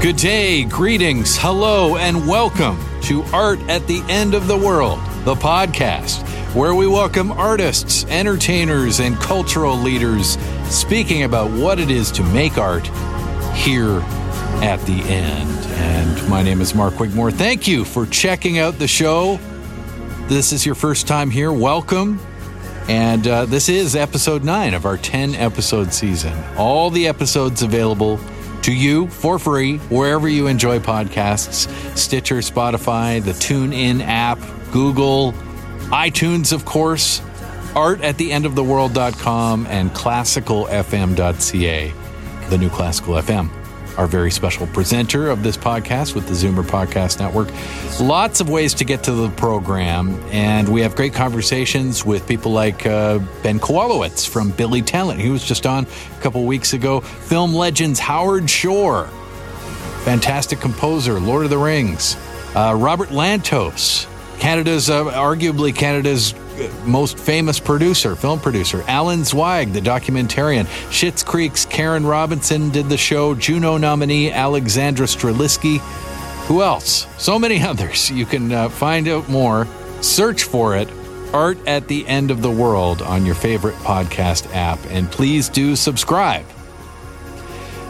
Good day, greetings, hello, and welcome to Art at the End of the World, the podcast where we welcome artists, entertainers, and cultural leaders speaking about what it is to make art here at the end. And my name is Mark Wigmore. Thank you for checking out the show. This is your first time here. Welcome. And uh, this is episode nine of our 10 episode season. All the episodes available to you for free wherever you enjoy podcasts. Stitcher, Spotify, the TuneIn app, Google, iTunes, of course, art at the end of the world.com, and classicalfm.ca, the new classical FM our very special presenter of this podcast with the Zoomer Podcast Network. Lots of ways to get to the program, and we have great conversations with people like uh, Ben Kowalewicz from Billy Talent. He was just on a couple weeks ago. Film legends Howard Shore, fantastic composer, Lord of the Rings. Uh, Robert Lantos, Canada's uh, arguably Canada's most famous producer, film producer, Alan Zweig, the documentarian. Schitt's Creek's Karen Robinson did the show. Juno nominee Alexandra Streliski. Who else? So many others. You can uh, find out more. Search for it. Art at the End of the World on your favorite podcast app. And please do subscribe.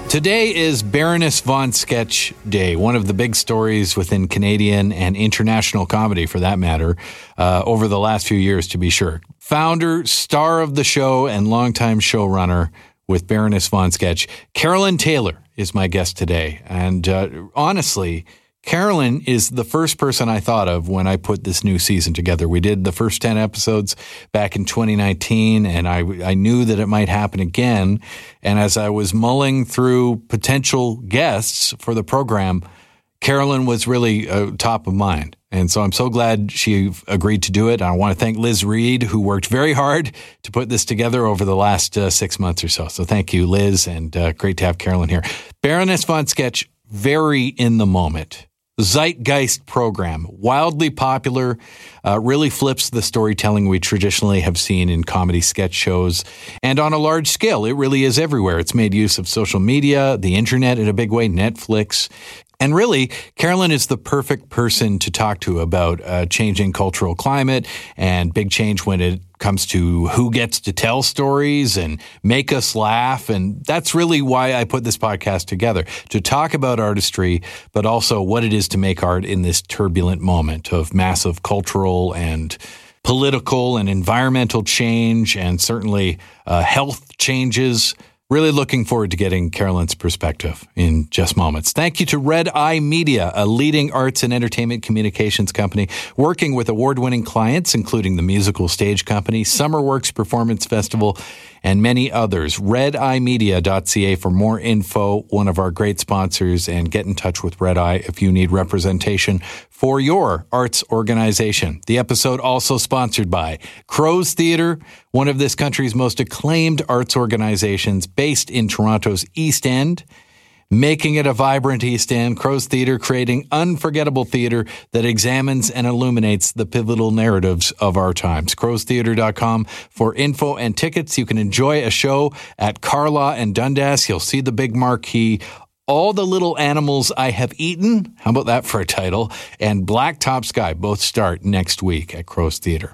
Today is Baroness von Sketch Day, one of the big stories within Canadian and international comedy, for that matter, uh, over the last few years, to be sure. Founder, star of the show, and longtime showrunner with Baroness von Sketch, Carolyn Taylor is my guest today. And uh, honestly, Carolyn is the first person I thought of when I put this new season together. We did the first 10 episodes back in 2019, and I, I knew that it might happen again. And as I was mulling through potential guests for the program, Carolyn was really uh, top of mind. And so I'm so glad she agreed to do it. I want to thank Liz Reed, who worked very hard to put this together over the last uh, six months or so. So thank you, Liz, and uh, great to have Carolyn here. Baroness von Sketch, very in the moment zeitgeist program, wildly popular, uh, really flips the storytelling we traditionally have seen in comedy sketch shows. And on a large scale, it really is everywhere. It's made use of social media, the internet in a big way, Netflix. And really, Carolyn is the perfect person to talk to about uh, changing cultural climate and big change when it comes to who gets to tell stories and make us laugh. And that's really why I put this podcast together to talk about artistry, but also what it is to make art in this turbulent moment of massive cultural and political and environmental change and certainly uh, health changes Really looking forward to getting Carolyn's perspective in just moments. Thank you to Red Eye Media, a leading arts and entertainment communications company working with award winning clients, including the musical stage company, Summerworks Performance Festival, and many others. RedEyeMedia.ca for more info, one of our great sponsors, and get in touch with Red Eye if you need representation for your arts organization. The episode also sponsored by Crow's Theatre, one of this country's most acclaimed arts organizations based in Toronto's East End making it a vibrant East End, Crow's Theatre creating unforgettable theater that examines and illuminates the pivotal narratives of our times. CrowsTheatre.com for info and tickets. You can enjoy a show at Carlaw and Dundas. You'll see the big marquee. All the Little Animals I Have Eaten. How about that for a title? And Black Top Sky both start next week at Crow's Theatre.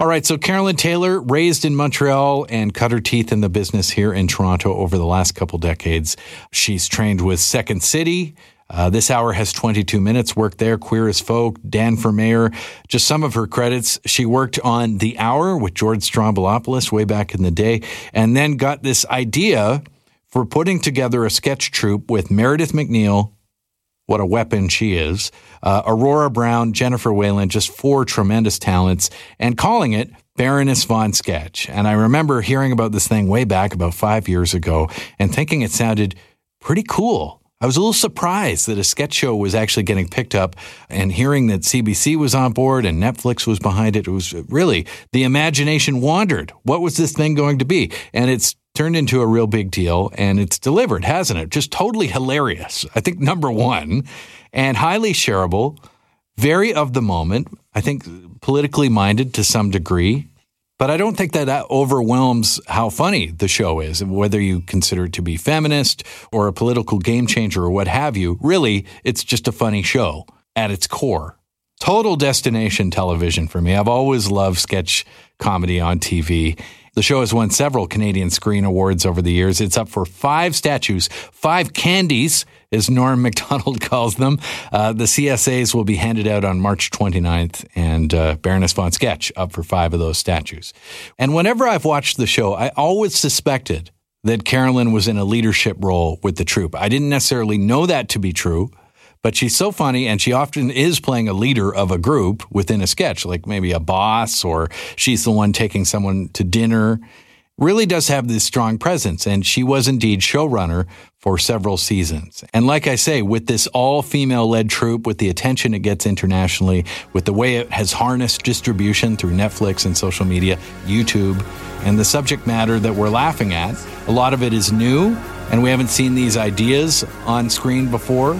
All right, so Carolyn Taylor, raised in Montreal and cut her teeth in the business here in Toronto over the last couple decades. She's trained with Second City. Uh, this hour has 22 minutes. Worked there. Queer as Folk. Dan for Mayor. Just some of her credits. She worked on The Hour with George Stroumboulopoulos way back in the day, and then got this idea for putting together a sketch troupe with Meredith MacNeill, what a weapon she is. Uh, Aurora Browne, Jennifer Whalen, just four tremendous talents, and calling it Baroness von Sketch. And I remember hearing about this thing way back about five years ago and thinking it sounded pretty cool. I was a little surprised that a sketch show was actually getting picked up and hearing that CBC was on board and Netflix was behind it. It was really the imagination wandered. What was this thing going to be? And it's turned into a real big deal and it's delivered, hasn't it? Just totally hilarious. I think number one and highly shareable, very of the moment. I think politically minded to some degree. But I don't think that that overwhelms how funny the show is, whether you consider it to be feminist or a political game changer or what have you. Really, it's just a funny show at its core. Total destination television for me. I've always loved sketch comedy on TV. The show has won several Canadian Screen Awards over the years. It's up for five statues, five candies, as Norm MacDonald calls them. Uh, the CSAs will be handed out on March 29th, and uh, Baroness von Sketch up for five of those statues. And whenever I've watched the show, I always suspected that Carolyn was in a leadership role with the troupe. I didn't necessarily know that to be true but she's so funny and she often is playing a leader of a group within a sketch, like maybe a boss or she's the one taking someone to dinner. Really does have this strong presence, and she was indeed showrunner for several seasons. And like I say, with this all female led troupe, with the attention it gets internationally, with the way it has harnessed distribution through Netflix and social media, YouTube, and the subject matter that we're laughing at, a lot of it is new, and we haven't seen these ideas on screen before.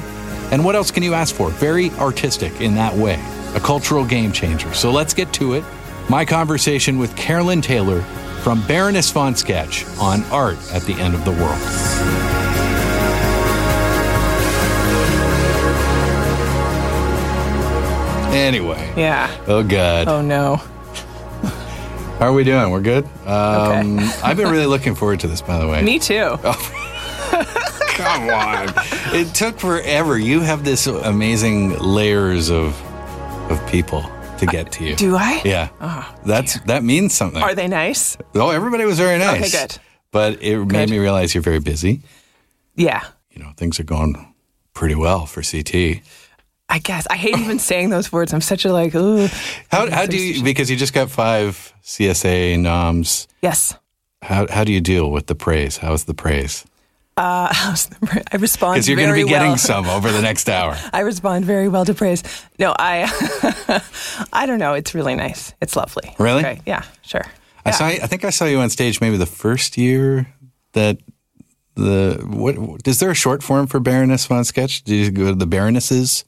And what else can you ask for? Very artistic in that way, a cultural game changer. So let's get to it. My conversation with Carolyn Taylor from Baroness von Sketch on art at the end of the world. Anyway. Yeah. Oh, God. Oh, no. How are we doing? We're good? Um, Okay. I've been really looking forward to this, by the way. Me too. Come on. It took forever. You have this amazing layers of of people to get to you. Do I? Yeah. Oh, That's that means something. Are they nice? oh, everybody was very nice. Okay, good. But it made me realize you're very busy. Yeah. You know, things are going pretty well for CT. I guess. I hate even saying those words. I'm such a like, ooh. How how do you because you just got 5 CSA noms. Yes. How how do you deal with the praise? How's the praise? Uh, I respond Because you're going to be getting well. some over the next hour. I respond very well to praise. No, I I don't know. It's really nice. It's lovely. Really? Yeah, sure. I Yeah. saw. I think I saw you on stage maybe the first year that the what is there a short form for Baroness von Sketch? Do you go to the Baronesses?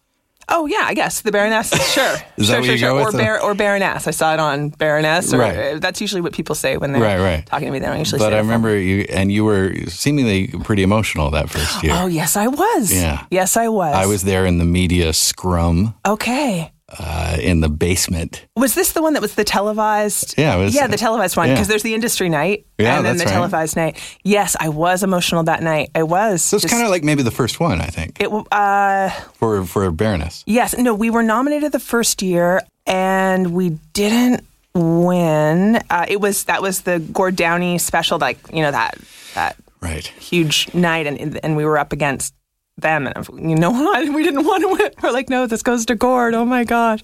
Oh yeah, I guess the Baroness. Sure. Is that sure, what sure, you sure. go or, with, bar- or Baroness. I saw it on Baroness. Or, Right. uh, That's usually what people say when they're Right, right. talking to me. They don't usually But say I remember you, and you were seemingly pretty emotional that first year. Oh yes, I was. Yeah. Yes, I was. I was there in the media scrum Okay. Uh, in the basement. Was this the one that was the televised? Yeah, it was- yeah, the televised one yeah. because there's the industry night Yeah, and then the right. televised night. Yes, I was emotional that night. I was. So it's kind of like maybe the first one, I think, it. Uh, for for Baroness. yes, no, we were nominated the first year and we didn't win. Uh, it was that was the Gord Downie special, like you know that that Right. huge night, and and we were up against them, and you know what? We didn't want to win. We're like, no, this goes to Gord. Oh my gosh!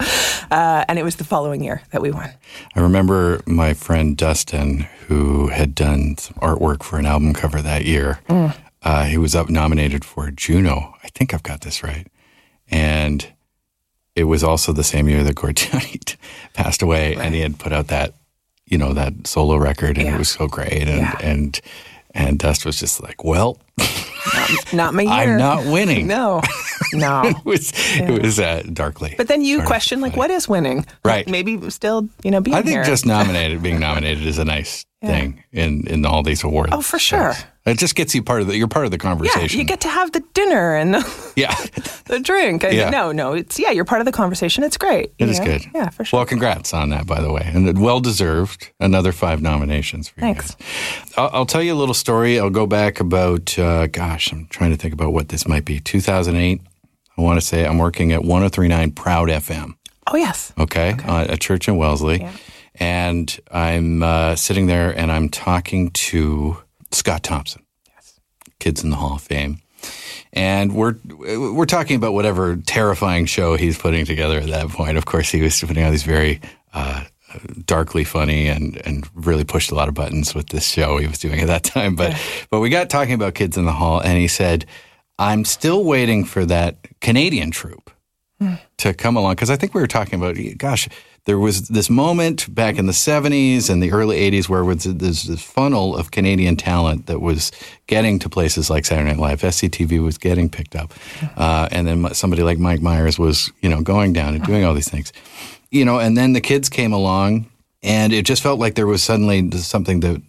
Uh, and it was the following year that we won. I remember my friend Dustin, who had done some artwork for an album cover that year. Uh, he was up nominated for Juno. I think I've got this right. And it was also the same year that Gord Downie passed away, and he had put out that, you know, that solo record, and Yeah. it was so great. And Yeah. and and Dust was just like, "Well, Not my year. I'm not winning." No, no. It was it was uh, darkly. But then you sort of question like, what is winning? Right. Maybe still, you know, being I think here. just nominated, being nominated is a nice thing in in all these awards. Oh, for sure. It just gets you part of the. You're part of the conversation. yeah, you get to have the dinner and the, Yeah, the drink. And Yeah. No, no, it's yeah, you're part of the conversation. It's great. you it is know? good. Yeah, for sure. Well, congrats on that, by the way, and well deserved. Another five nominations for you. Thanks. guys. I'll, I'll tell you a little story. I'll go back about. Uh, gosh, I'm trying to think about what this might be. 2008. I want to say I'm working at 103.9 Proud FM. oh yes. okay, Uh, at church in Wellesley. Yeah. And I'm uh, sitting there and I'm talking to Scott Thompson, yes. Kids in the Hall of Fame. And we're we're talking about whatever terrifying show he's putting together at that point. Of course, he was putting on these very uh, darkly funny and and really pushed a lot of buttons with this show he was doing at that time. But but we got talking about Kids in the Hall, and he said, I'm still waiting for that Canadian troupe to come along because I think we were talking about, gosh, there was this moment back in the 70s and the early 80s where there was this, this funnel of Canadian talent that was getting to places like Saturday Night Live. SCTV was getting picked up. Uh, and then somebody like Mike Myers was, you know, going down and doing all these things. You know, and then the kids came along and it just felt like there was suddenly something that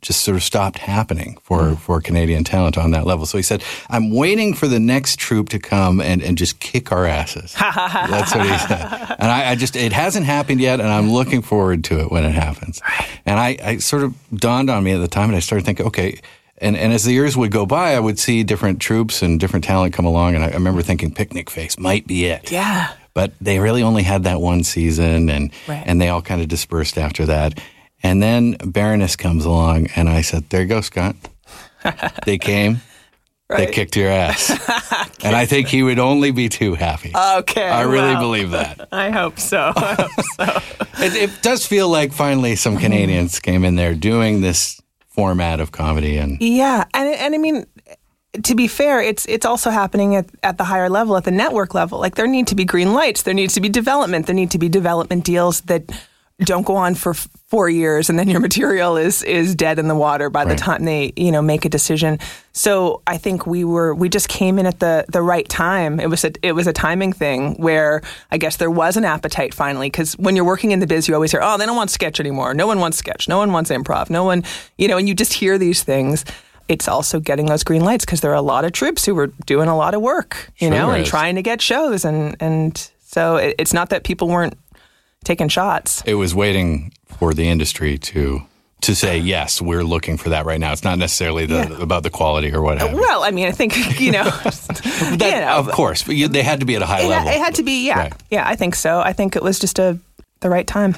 just sort of stopped happening for, Mm. for Canadian talent on that level. So he said, I'm waiting for the next troop to come and, and just kick our asses. That's what he said. And I, I just, it hasn't happened yet, and I'm looking forward to it when it happens. And I, I sort of dawned on me at the time, and I started thinking, okay, and, and as the years would go by, I would see different troops and different talent come along, and I, I remember thinking Picnicface might be it. Yeah. But they really only had that one season, and Right. and they all kind of dispersed after that. And then Baroness comes along, and I said, "There you go, Scott. they came, they kicked your ass." and I think he would only be too happy. Okay. I really well, believe that. I hope so. I hope so. It, it does feel like finally some mm-hmm. Canadians came in there doing this format of comedy, and Yeah, and and I mean, to be fair, it's it's also happening at, at the higher level, at the network level. Like there need to be green lights, there needs to be development, there need to be development deals that don't go on for f- four years, and then your material is is dead in the water by the time they you know make a decision. So I think we were we just came in at the the right time. It was a it was a timing thing where I guess there was an appetite finally because when you're working in the biz, you always hear, oh, they don't want sketch anymore. No one wants sketch. No one wants improv. No one, you know, and you just hear these things. It's also getting those green lights because there are a lot of troops who were doing a lot of work, you Sure know, there and trying to get shows, and and so it, it's not that people weren't taking shots. it was waiting for the industry to to say yes, we're looking for that right now. It's not necessarily the, Yeah. about the quality or what have. Well, I mean, I think you know, you know, of course, but you, they had to be at a high it, level. it had to be, yeah, Right. yeah. I think so. I think it was just a the right time.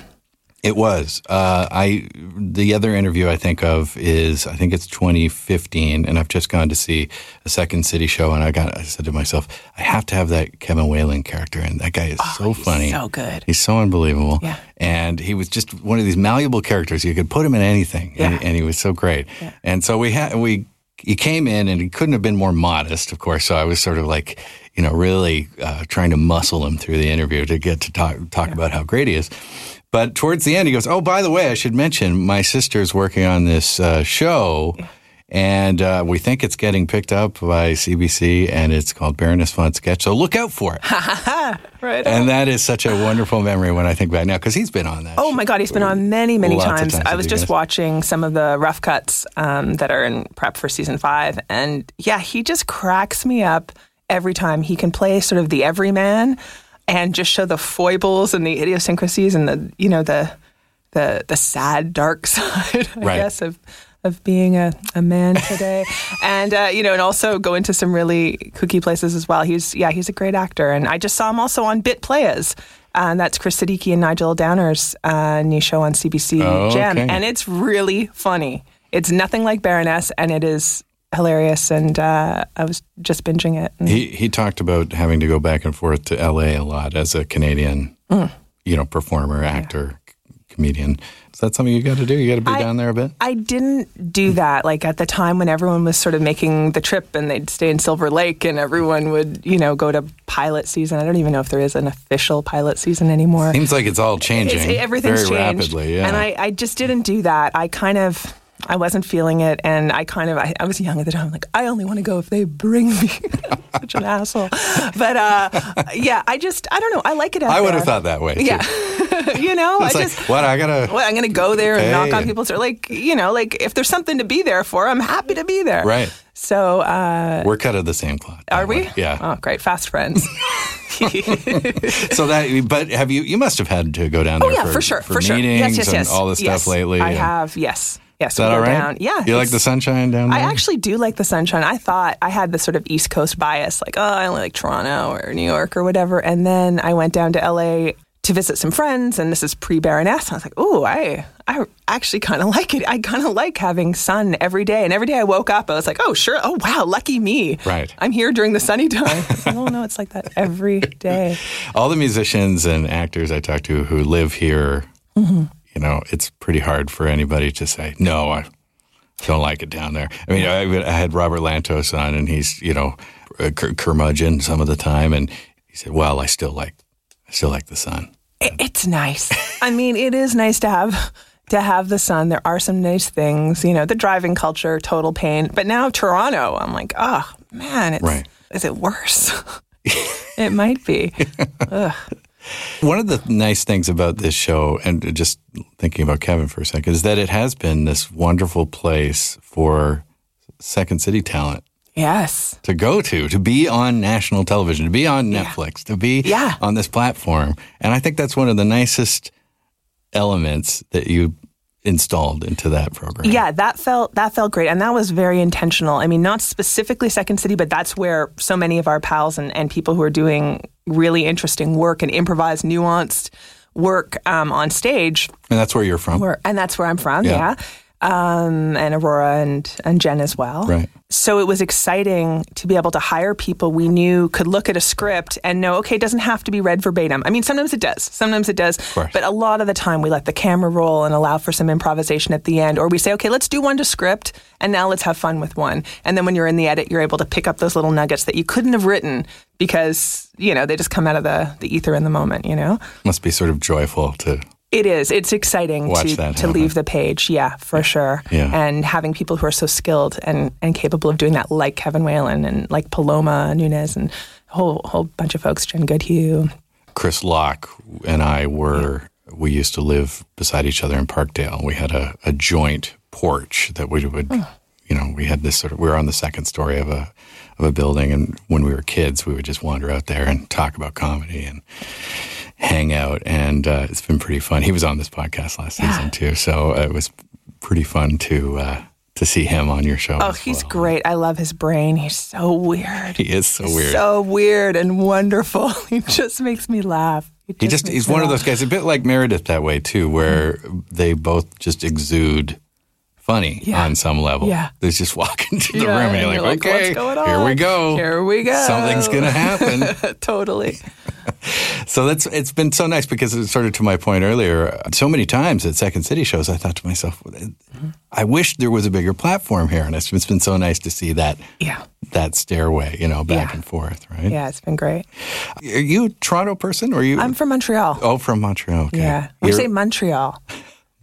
It was. Uh, I the other interview I think of is I think it's 2015, and I've just gone to see a Second City show, and I got I said to myself, I have to have that Kevin Whalen character, and that guy is so funny, Oh, so good. he's so unbelievable, Yeah. and he was just one of these malleable characters. You could put him in anything, and, Yeah. and he was so great. Yeah. And so we had we he came in, and he couldn't have been more modest, of course. So I was sort of like. You know, really uh, trying to muscle him through the interview to get to talk talk about how great he is. But towards the end, he goes, "Oh, by the way, I should mention my sister's working on this uh, show, and uh, we think it's getting picked up by CBC, and it's called Baroness von Sketch. So look out for it." Right. and that is such a wonderful memory when I think back now, because he's been on that. Oh my God, he's been on many, many times. times I was just guys. watching some of the rough cuts um, that are in prep for season five, and yeah, he just cracks me up every time. He can play sort of the everyman and just show the foibles and the idiosyncrasies and the you know the the the sad dark side, I Right. guess of. Of being a, a man today, and uh, you know, and also go into some really kooky places as well. He's yeah, he's a great actor, and I just saw him also on Bit Playas, and that's Chris Siddiqui and Nigel Downer's uh, new show on CBC Oh, Gem, okay. and it's really funny. It's nothing like Baroness, and it is hilarious. And uh, I was just binging it. And He he talked about having to go back and forth to L.A. a lot as a Canadian, Mm. you know, performer, actor, c- comedian. Is that something you got to do? You got to be I- down there a bit. I didn't do that. Like at the time when everyone was sort of making the trip and they'd stay in Silver Lake and everyone would, you know, go to pilot season. I don't even know if there is an official pilot season anymore. Seems like it's all changing It's, everything's very changed. rapidly. Yeah. And I, I just didn't do that. I kind of, I wasn't feeling it. And I kind of, I, I was young at the time. I'm like, I only want to go if they bring me. Such an asshole. But uh, yeah, I just, I don't know. I like it out I would have thought that way. Too. Yeah. you know, It's I like, just, what? I gotta. well, I'm going to go there and knock on people's door. Like, you know, like if there's something to be there for, I'm happy to be there. Right. So, uh, We're cut of the same cloth. are we? way. Yeah. Oh, great. Fast friends. So that, but have you? You must have had to go down there. oh, yeah, for, for, sure. for For, sure. meetings Yes, yes, and yes. all this Yes, stuff lately. I and- have. Yes. Yes. Is that right? down. Yeah. You like the sunshine down there? I actually do like the sunshine. I thought I had the sort of East Coast bias, like, oh, I only like Toronto or New York or whatever. And then I went down to LA to visit some friends, and this is pre Baroness. And I was like, oh, I, I actually kind of like it. I kind of like having sun every day. And every day I woke up, I was like, oh, sure. Oh, wow, lucky me. Right. I'm here during the sunny time. Like, oh, no, it's like that every day. all the musicians and actors I talk to who live here, Mm-hmm. You know, it's pretty hard for anybody to say, no, I, don't like it down there. I mean, I, I had Robert Lantos on, and he's you know a cur- curmudgeon some of the time, and he said, "Well, I still like, I still like the sun." It's nice. I mean, it is nice to have to have the sun. There are some nice things, you know, the driving culture, total pain. But now Toronto, I'm like, oh man, it's, Right. is it worse? it might be. Ugh. One of the nice things about this show, and just thinking about Kevin for a second, is that it has been this wonderful place for Second City talent Yes. to go to, to be on national television, to be on Netflix, to be Yeah. on this platform. And I think that's one of the nicest elements that you installed into that program. Yeah, that felt that felt great, and that was very intentional. I mean, not specifically Second City, but that's where so many of our pals and, and people who are doing really interesting work and improvised, nuanced work um, on stage And that's where you're from. were, and that's where I'm from. Yeah. Yeah. Um, and Aurora and, and Jen as well. Right. So it was exciting to be able to hire people we knew could look at a script and know, okay, it doesn't have to be read verbatim. I mean, sometimes it does. Sometimes it does. But a lot of the time we let the camera roll and allow for some improvisation at the end. Or we say, okay, let's do one to script and now let's have fun with one. And then when you're in the edit, you're able to pick up those little nuggets that you couldn't have written because, you know, they just come out of the, the ether in the moment, you know? Must be sort of joyful to It is. It's exciting Watch to, to happen. leave the page. Yeah, for sure. Yeah. And having people who are so skilled and, and capable of doing that, like Kevin Whalen and like Paloma Nunez and a whole whole bunch of folks, Jen Goodhue. Chris Locke and I were we used to live beside each other in Parkdale. We had a, a joint porch that we would you know, we had this sort of we were on the second story of a of a building and when we were kids we would just wander out there and talk about comedy and hang out and uh, it's been pretty fun. He was on this podcast last Yeah. season too, so it was pretty fun to uh, to see him on your show. Oh, he's well. great. I love his brain. He's so weird. He is so weird. So weird and wonderful. He just makes me laugh. He just makes he's one of those guys, a bit like Meredith that way too, where they both just exude funny Yeah. on some level. Yeah. They just walk into the Yeah, room and you're like, "What's okay, going on? here we go. Here we go. Something's gonna happen. totally. so that's it's been so nice because it's sort of to my point earlier. So many times at Second City shows, I thought to myself, mm-hmm. I wish there was a bigger platform here, and it's, it's been so nice to see that Yeah. that stairway, you know, back Yeah. and forth. Right? Yeah, it's been great. Are you a Toronto person, or are you? I'm from Montreal. oh, from Montreal. Okay. Yeah. We You're- say Montreal.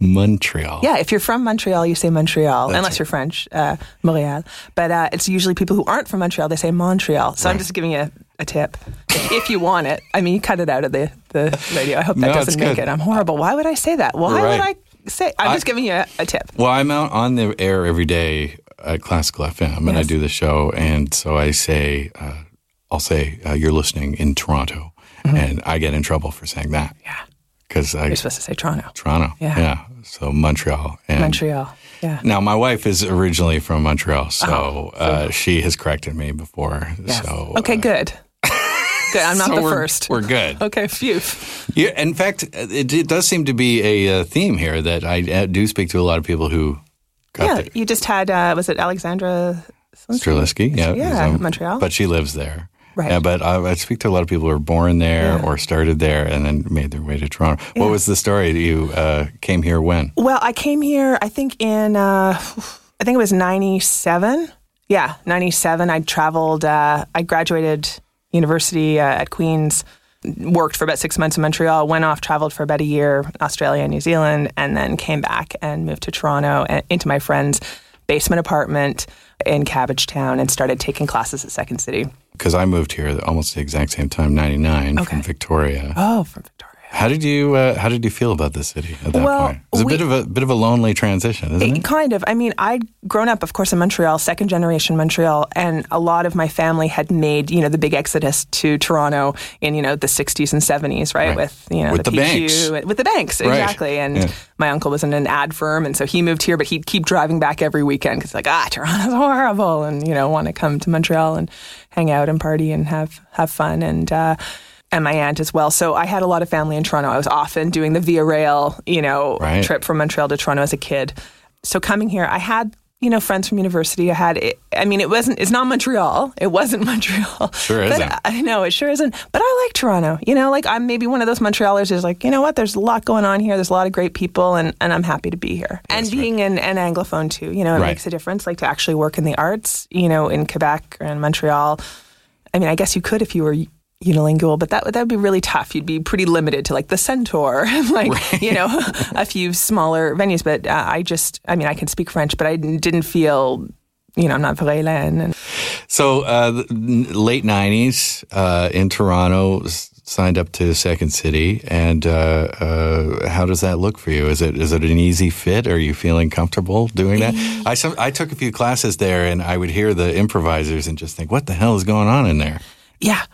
Montreal. Yeah, if you're from Montreal, you say Montreal, That's unless you're French, uh, Montreal. But uh, it's usually people who aren't from Montreal, they say Montreal. So I'm just giving you a, a tip. If, you want it, I mean, you cut it out of the, the radio. I hope that No, doesn't make good. it. I'm horrible. Why would I say that? Why You're would. I say? I'm I- just giving you a, a tip. Well, I'm out on the air every day at Classical FM, and I do the show, and so I say, uh, I'll say, uh, "You're listening in Toronto," and I get in trouble for saying that. Mm-hmm. Yeah. Because I You're supposed to say Toronto. Toronto, Yeah. Yeah. so Montreal, and Montreal. Yeah. Now, my wife is originally from Montreal, so, uh, she has corrected me before. Oh, Yes. So okay, uh, good. good. I'm not so the we're- first. We're good. Okay, phew. Yeah, in fact, it, it does seem to be a uh, theme here that I do speak to a lot of people who got Yeah, there. you just had, uh, was it Alexandra? Streliski, yeah, Yeah, Montreal. but she lives there. Right. Yeah, but I, I speak to a lot of people who were born there Yeah. or started there and then made their way to Toronto. What was the story? You uh, came here when? Well, I came here, I think in, uh, I think it was 97. Yeah, 97. I traveled, uh, I graduated university uh, at Queen's, worked for about six months in Montreal, went off, traveled for about a year, Australia, New Zealand, and then came back and moved to Toronto and into my friend's basement apartment in Cabbagetown and started taking classes at Second City. Because I moved here almost the exact same time, '99, Okay. from Victoria. Oh, from Victoria. How did you uh, How did you feel about the city at that Well, point? It was a bit of a bit of a lonely transition, isn't it? Kind of. I mean, I'd grown up, of course, in Montreal, second generation Montreal, and a lot of my family had made, you know, the big exodus to Toronto in, you know, the 60s and 70s, right? Right. With, you know, With the, the PQ, banks. With the banks, Right. exactly. And Yeah. my uncle was in an ad firm, and so he moved here, but he'd keep driving back every weekend because, like, ah, Toronto's horrible, and, you know, want to come to Montreal and hang out and party and have, have fun. And, uh, and my aunt as well. So I had a lot of family in Toronto. I was often doing the Via Rail, you know, Right. trip from Montreal to Toronto as a kid. So coming here, I had you know, friends from university. I had, it, I mean, it wasn't, it's not Montreal. It wasn't Montreal. Sure but isn't. I know it sure isn't. But I like Toronto. You know, like I'm maybe one of those Montrealers who's like, you know what, there's a lot going on here. There's a lot of great people, and, and I'm happy to be here. and being an, an Anglophone too, you know, it Right. makes a difference. Like to actually work in the arts, you know, in Quebec or in Montreal. I mean, I guess you could if you were unilingual, but that would that would be really tough. You'd be pretty limited to like the Centaur like you know a few smaller venues. But uh, I just, I mean, I can speak French, but I didn't feel, you know, I'm not Vrelan. And So, uh, late '90s uh, in Toronto, signed up to Second City, and uh, uh, how does that look for you? Is it is it an easy fit? Are you feeling comfortable doing that? I some, I took a few classes there, and I would hear the improvisers and just think, "What the hell is going on in there?" Yeah,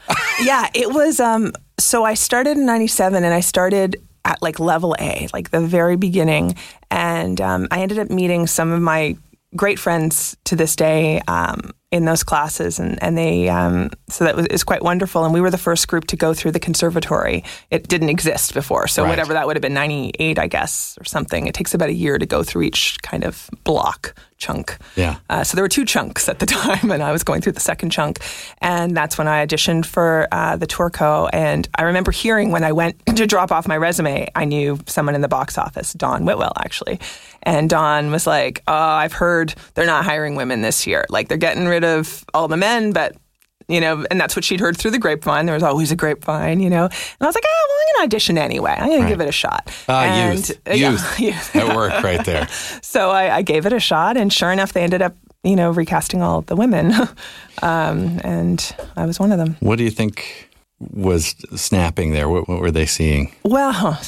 yeah, it was. Um, so I started in '97, and I started at like level A, like the very beginning, and um, I ended up meeting some of my great friends to this day um, in those classes, and and they um, so that was is quite wonderful. And we were the first group to go through the conservatory. It didn't exist before, so Right. whatever that would have been ninety eight, I guess, or something. It takes about a year to go through each kind of block chunk. Yeah. Uh, so there were two chunks at the time, and I was going through the second chunk, and that's when I auditioned for uh, the Tourco. And I remember hearing when I went to drop off my resume, I knew someone in the box office, Dawn Whitwell, actually, and Dawn was like, "Oh, I've heard they're not hiring women this year. Like they're getting rid of all the men, but." You know, and that's what she'd heard through the grapevine. There was always a grapevine, you know. And I was like, oh, well, I'm going to audition anyway. I'm going to give it a shot. Ah, and, youth, uh, yeah, youth, youth. at work right there. So I, I gave it a shot, and sure enough, they ended up, you know, recasting all the women, um, and I was one of them. What do you think was snapping there? What, what were they seeing? Well,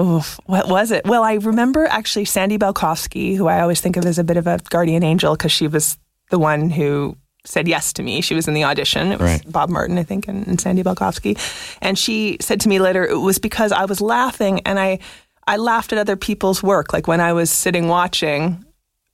oof, what was it? Well, I remember actually Sandy Belkowski, who I always think of as a bit of a guardian angel because she was the one who said yes to me. She was in the audition. It was Right. Bob Martin, I think, and, and Sandy Belkowski. And she said to me later, it was because I was laughing and I, I laughed at other people's work. Like when I was sitting watching,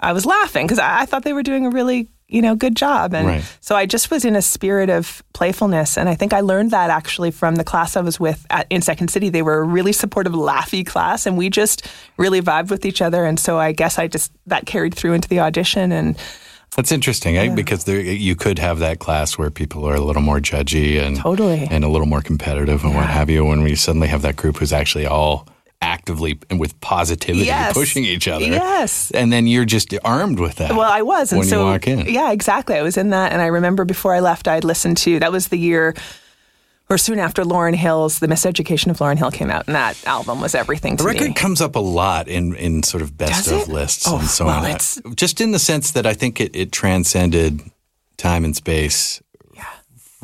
I was laughing because I, I thought they were doing a really, you know, good job. And Right. so I just was in a spirit of playfulness. And I think I learned that actually from the class I was with at, in Second City. They were a really supportive, laughy class, and we just really vibed with each other. And so I guess I just, that carried through into the audition. And That's interesting, eh? because there, you could have that class where people are a little more judgy and Totally. and a little more competitive and what have you. When we suddenly have that group who's actually all actively and with positivity Yes. pushing each other, Yes. and then you're just armed with that. Well, I was, and so you walk in. yeah, exactly. I was in that, and I remember before I left, I'd listened to that was the year. Or soon after Lauryn Hill's The Miseducation of Lauryn Hill came out, and that album was everything to The record me. comes up a lot in, in sort of best of lists Oh, and so well, on. it's- Just in the sense that I think it, it transcended time and space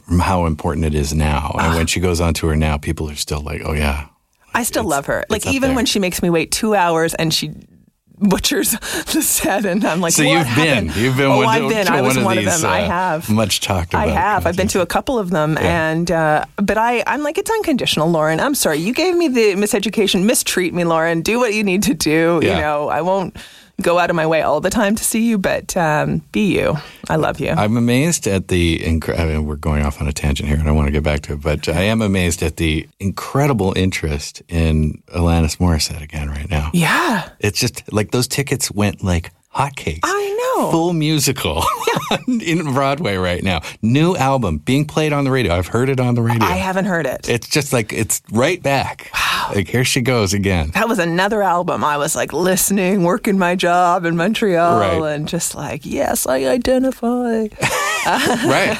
from how important it is now. Ah. And when she goes on tour now, people are still like, oh, yeah. I still love her. Like even there. when she makes me wait two hours and she butchers the set, and I'm like, So you've happened? been, you've been oh, one, I've been. I was one, one of these, them. I uh, have. much talked about. I have. I've been to a couple of them, and uh, but I, I'm like, it's unconditional, Lauryn. I'm sorry, you gave me the miseducation. Mistreat me, Lauryn. Do what you need to do. Yeah. You know, I won't go out of my way all the time to see you, but um, be you. I love you. I'm amazed at the. Incre- I mean, we're going off on a tangent here, and I want to get back to it, but I am amazed at the incredible interest in Alanis Morissette again right now. yeah, It's just like those tickets went like hotcakes. I know. Full musical in Broadway right now. New album being played on the radio. I've heard it on the radio. I haven't heard it. It's just like it's right back. Wow. Like here she goes again. that was another album. I was like listening, working my job in Montreal, Right. and just like, yes, I identify. right,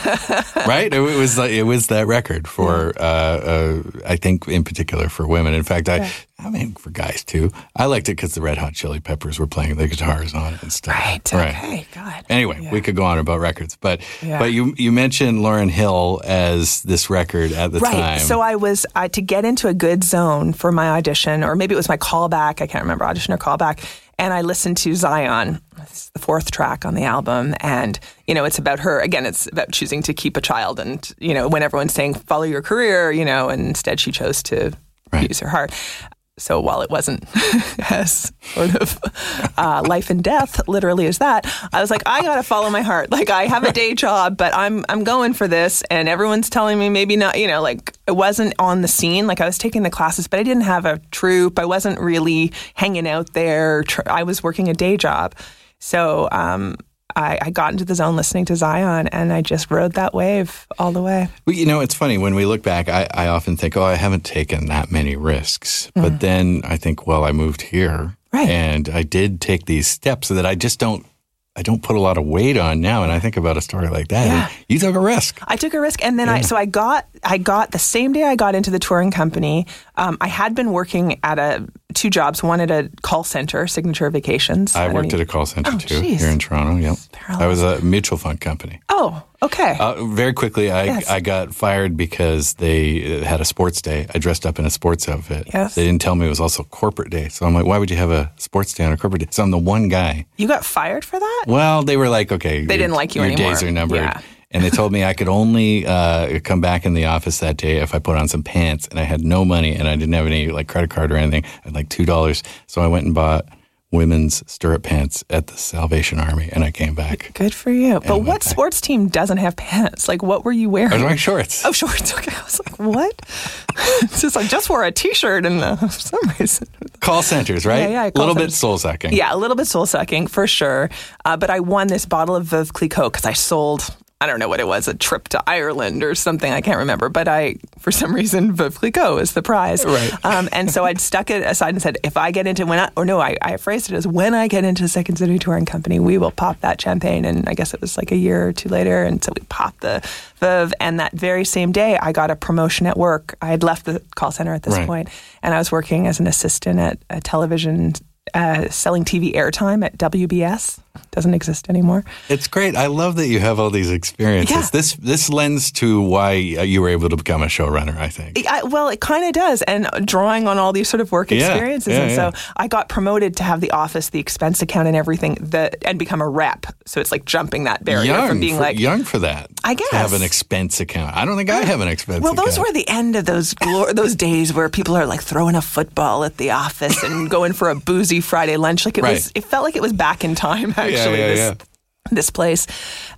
right. It was like it was that record for uh, uh, I think in particular for women. In fact, I I mean for guys too. I liked it because the Red Hot Chili Peppers were playing the guitars on it and stuff. Right. Okay. God. Anyway, we could go on about records, but Yeah. but you you mentioned Lauryn Hill as this record at the right. time. Right. So I was uh, to get into a good zone for my audition, or maybe it was my callback. I can't remember audition or callback. And I listened to Zion, the fourth track on the album, and you know it's about her. Again, it's about choosing to keep a child, and you know when everyone's saying follow your career, you know, and instead she chose to Right. use her heart. So while it wasn't as sort of uh, life and death, literally as that, I was like, I gotta follow my heart. Like I have a day job, but I'm I'm going for this, and everyone's telling me maybe not. You know, like it wasn't on the scene. Like I was taking the classes, but I didn't have a troupe. I wasn't really hanging out there. I was working a day job. So um, I, I got into the zone listening to Zion, and I just rode that wave all the way. Well, you know, it's funny when we look back. I, I often think, oh, I haven't taken that many risks, but then I think, well, I moved here, Right. and I did take these steps that I just don't. I don't put a lot of weight on now, and I think about a story like that. Yeah. You took a risk. I took a risk, and then I so I got I got the same day I got into the touring company. Um, I had been working at a two jobs, one at a call center, Signature Vacations. I worked know- at a call center Oh, too geez. here in Toronto. Yep, Parallel. I was a mutual fund company. Oh, okay. Uh, very quickly, I, Yes. I got fired because they uh, had a sports day. I dressed up in a sports outfit. Yes. They didn't tell me it was also corporate day. So I'm like, why would you have a sports day on a corporate day? So I'm the one guy. you got fired for that? Well, they were like, okay, They your- didn't like you your anymore. days are numbered. Yeah. And they told me I could only uh, come back in the office that day if I put on some pants, and I had no money, and I didn't have any like credit card or anything. I had like two dollars, so I went and bought women's stirrup pants at the Salvation Army, and I came back. Good for you. But what back. sports team doesn't have pants? Like, what were you wearing? I was wearing shorts. Oh, shorts. Okay, I was like, what? it's just I just wore a t-shirt and uh, for some reason. Call centers, right? Yeah, yeah, A little bit soul sucking. Yeah, a little bit soul sucking for sure. Uh, but I won this bottle of Veuve Clicquot because I sold. I don't know what it was, a trip to Ireland or something. I can't remember. But I, for some reason, Veuve Clicquot was the prize. Right. Um, and so I'd stuck it aside and said, if I get into when I, or no, I, I phrased it as when I get into Second City Touring Company, we will pop that champagne. And I guess it was like a year or two later. And so we popped the Veuve. And that very same day, I got a promotion at work. I had left the call center at this Right. point, and I was working as an assistant at a television uh, selling TV airtime at WBS. Doesn't exist anymore. It's great. I love that you have all these experiences. Yeah. This this lends to why uh, you were able to become a showrunner. I think. I, well, it kind of does, and drawing on all these sort of work experiences, yeah, and yeah. so I got promoted to have the office, the expense account, and everything, the, and become a rep. So it's like jumping that barrier young from being for, like, young for that. I to have an expense account. I don't think I have an expense. Account. Well, those account. were the end of those glor- those days where people are like throwing a football at the office and going for a boozy Friday lunch. Like it was, it felt like it was back in time. Actually, yeah, this yeah. this place,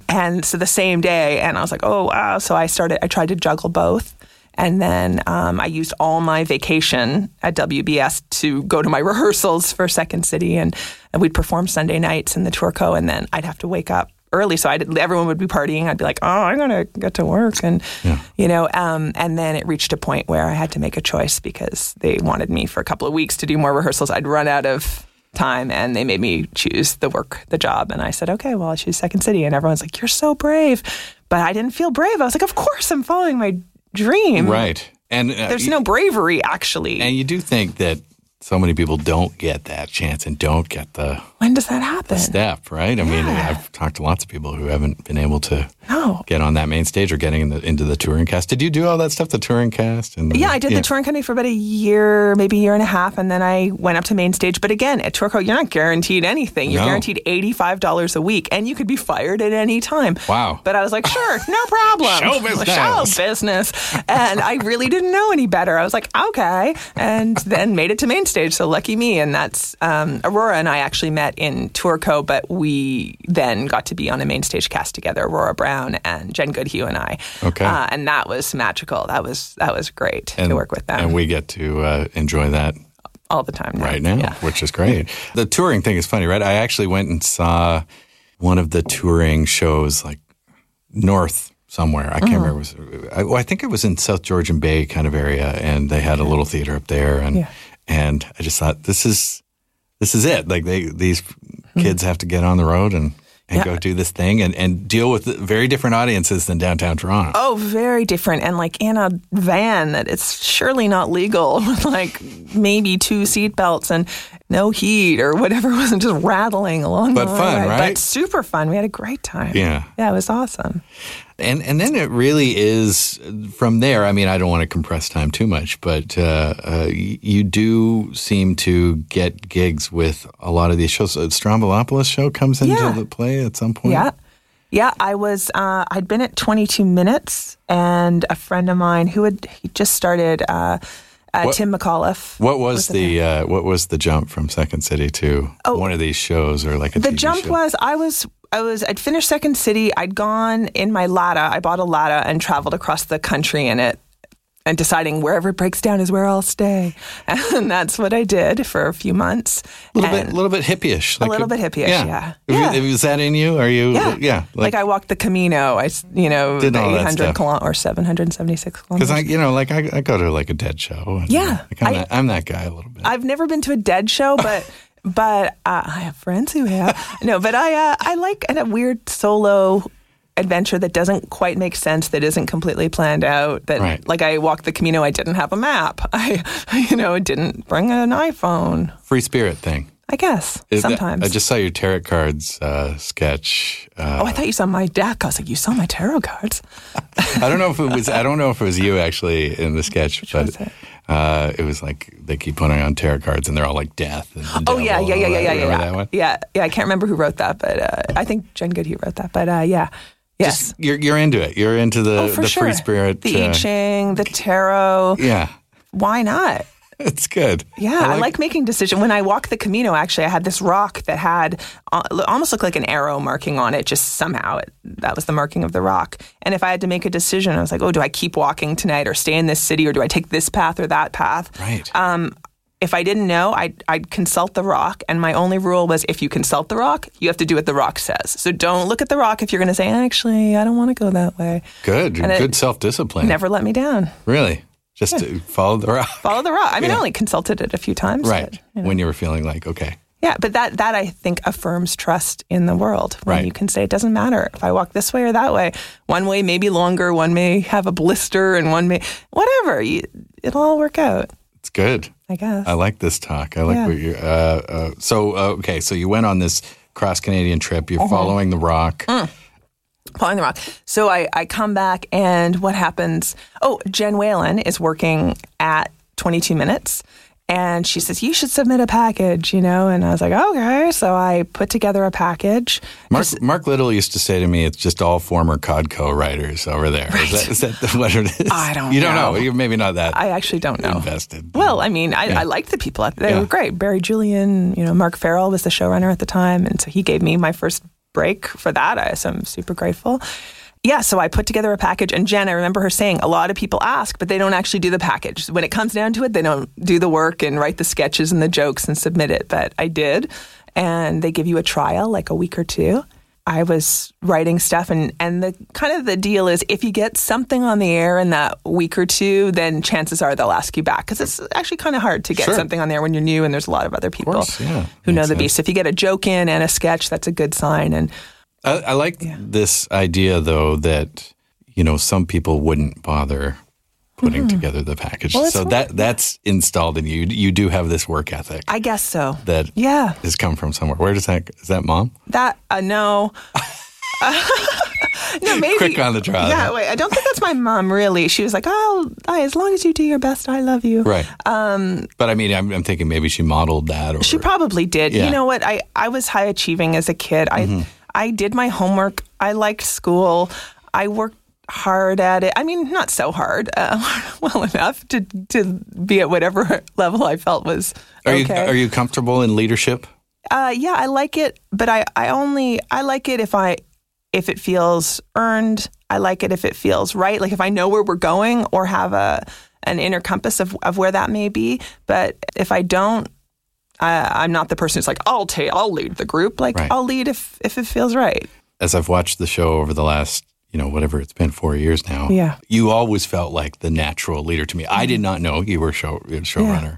and so the same day, and I was like, oh wow. So I started. I tried to juggle both. And then um, I used all my vacation at WBS to go to my rehearsals for Second City, and, and we'd perform Sunday nights in the Tourco, and then I'd have to wake up early, so I everyone would be partying. I'd be like, "Oh, I'm gonna get to work," and you know, um, and then it reached a point where I had to make a choice because they wanted me for a couple of weeks to do more rehearsals. I'd run out of time, and they made me choose the work, the job, and I said, "Okay, well, I choose Second City," and everyone's like, "You're so brave," but I didn't feel brave. I was like, "Of course, I'm following my dream." right. And uh, There's no bravery, actually. And you do think that so many people don't get that chance and don't get the when does that happen? step, right? I mean, I've talked to lots of people who haven't been able to No. get on that main stage or getting in the, into the touring cast. Did you do all that stuff, the touring cast? And the- Yeah, I did the touring company for about a year, maybe a year and a half, and then I went up to main stage. But again, at Tourco, you're not guaranteed anything. You're No. guaranteed eighty-five dollars a week, and you could be fired at any time. Wow. But I was like, sure, no problem. Show business. Show business. And I really didn't know any better. I was like, okay, and then made it to main stage. So lucky me. And that's um, Aurora and I actually met in Tourco, but we then got to be on a main stage cast together. Aurora Browne and Jen Goodhue and I. Okay. Uh, and that was magical. That was that was great to work with them And we get to uh, enjoy that all the time now. right now, Yeah. which is great. the touring thing is funny, right? I actually went and saw one of the touring shows, like north somewhere. I can't Mm-hmm. remember. It was, I, well, I think it was in South Georgian Bay kind of area, and they had a little theater up there, and Yeah. And I just thought this is this is it. Like they these kids hmm. have to get on the road and. And Yeah. go do this thing and, and deal with very different audiences than downtown Toronto. Oh, very different. And like in a van that it's surely not legal with like maybe two seatbelts and no heat or whatever wasn't just rattling along But the fun, highway. right? But super fun. We had a great time. Yeah. Yeah, it was awesome. And and then it really is from there. I mean, I don't want to compress time too much, but uh, uh, you do seem to get gigs with a lot of these shows. Uh, Stroumboulopoulos show comes into Yeah. the play at some point. Yeah. Yeah, I was. Uh, I'd been at 22 minutes, and a friend of mine who had he just started, uh, uh, What- Tim McAuliffe. What was, in the uh, what was the jump from Second City to one of these shows or like a Oh. the TV jump show? was I was I was I'd finished Second City. I'd gone in my Lada. I bought a Lada and traveled across the country in it. and deciding wherever it breaks down is where I'll stay. And that's what I did for a few months. A little And bit, little bit hippie-ish. a little bit hippie-ish, yeah. Is- Yeah. Is that in you? Are you? yeah. yeah Like, I walked the Camino, I, you know, Did the 800 stuff. kilo- or 776 kilometers. because I, you know, like I, I go to like a dead show. and, Yeah, like, I'm, I- that, I'm that guy a little bit. I've never been to a dead show, but but uh, I have friends who have. No, but I uh, I like a weird solo adventure that doesn't quite make sense that isn't completely planned out that Right. like I walked the Camino I didn't have a map I you know didn't bring an iPhone Free spirit thing. I guess Is that- sometimes I just saw your tarot cards uh, sketch. Uh, oh I thought you saw my deck I was like you saw my tarot cards I don't know if it was. I don't know if it was you actually in the sketch, but was it? Uh, it was like they keep putting on tarot cards and they're all like death. Oh yeah yeah yeah yeah yeah yeah yeah. that one? yeah yeah I can't remember who wrote that but uh, I think Jen Goodhue wrote that but uh, yeah yes Just- you're you're into it. You're into the oh, for the sure. free spirit. the I uh, Ching the tarot yeah, why not it's good. Yeah, I like, making decisions. When I walked the Camino, actually, I had this rock that had uh, almost looked like an arrow marking on it. Just somehow, it, that was the marking of the rock. And if I had to make a decision, I was like, "Oh, do I keep walking tonight, or stay in this city, or do I take this path or that path?" right. Um, if I didn't know, I'd, I'd consult the rock. And my only rule was if you consult the rock, you have to do what the rock says. So don't look at the rock if you're going to say, actually, I don't want to go that way. good. and Good self discipline. Never let me down. Really. Just to follow the rock. Follow the rock. I mean, I only consulted it a few times. Right. but- When you were feeling like, okay. Yeah, but that that I think affirms trust in the world when Right. you can say it doesn't matter if I walk this way or that way. One way may be longer, one may have a blister, and one may whatever. You, it'll all work out, It's good. I guess. I like this talk. I like Yeah. what you're. Uh, uh, so, uh, okay. So you went on this cross Canadian trip. Uh-huh. You're following the rock. Mm. Following the rock. So I, I come back, and what happens? Oh, Jen Whalen is working at 22 Minutes. And she says, You should submit a package, you know? And I was like, Okay. So I put together a package. Mark, Mark Little used to say to me, "It's just all former Codco writers over there." Is that, is that what it is? I don't know. You don't know. You're maybe not that I actually don't know. invested. Well, I mean, I, I liked the people. They Yeah. were great. Barry Julian, you know, Mark Farrell was the showrunner at the time, and so he gave me my first break for that. I, so I'm super grateful. Yeah, so I put together a package, and Jen, I remember her saying, a lot of people ask, but they don't actually do the package. When it comes down to it, they don't do the work and write the sketches and the jokes and submit it. But I did, and they give you a trial, like a week or two. I was writing stuff, and, and the kind of the deal is if you get something on the air in that week or two, then chances are they'll ask you back because it's actually kind of hard to get Sure. something on there when you're new and there's a lot of other people course, yeah. who know the sense. beast. So if you get a joke in and a sketch, that's a good sign. And I, I like this idea, though, that you know some people wouldn't bother putting together the package. Well, so that that's installed in you. You do have this work ethic I guess so. that Yeah, has come from somewhere. Where does that is that mom? that uh, no. no, maybe. Quick on the draw. Yeah, wait. I don't think that's my mom. Really, she was like, "Oh, as long as you do your best, I love you." Right. Um, but I mean, I'm, I'm thinking maybe she modeled that, or She probably did. Yeah. You know what? I, I was high achieving as a kid. I Mm-hmm. I did my homework. I liked school. I worked hard at it. I mean, not so hard, uh, well enough to to be at whatever level I felt was are you are you comfortable in leadership? Uh, yeah, I like it, but I, I only I like it if I if it feels earned. I like it if it feels right. Like if I know where we're going or have a an inner compass of, of where that may be. But if I don't, I, I'm not the person who's like I'll take I'll lead the group. Like Right. I'll lead if if it feels right. As I've watched the show over the last, you know, whatever it's been, four years now. Yeah. You always felt like the natural leader to me. I did not know you were show showrunner. Yeah.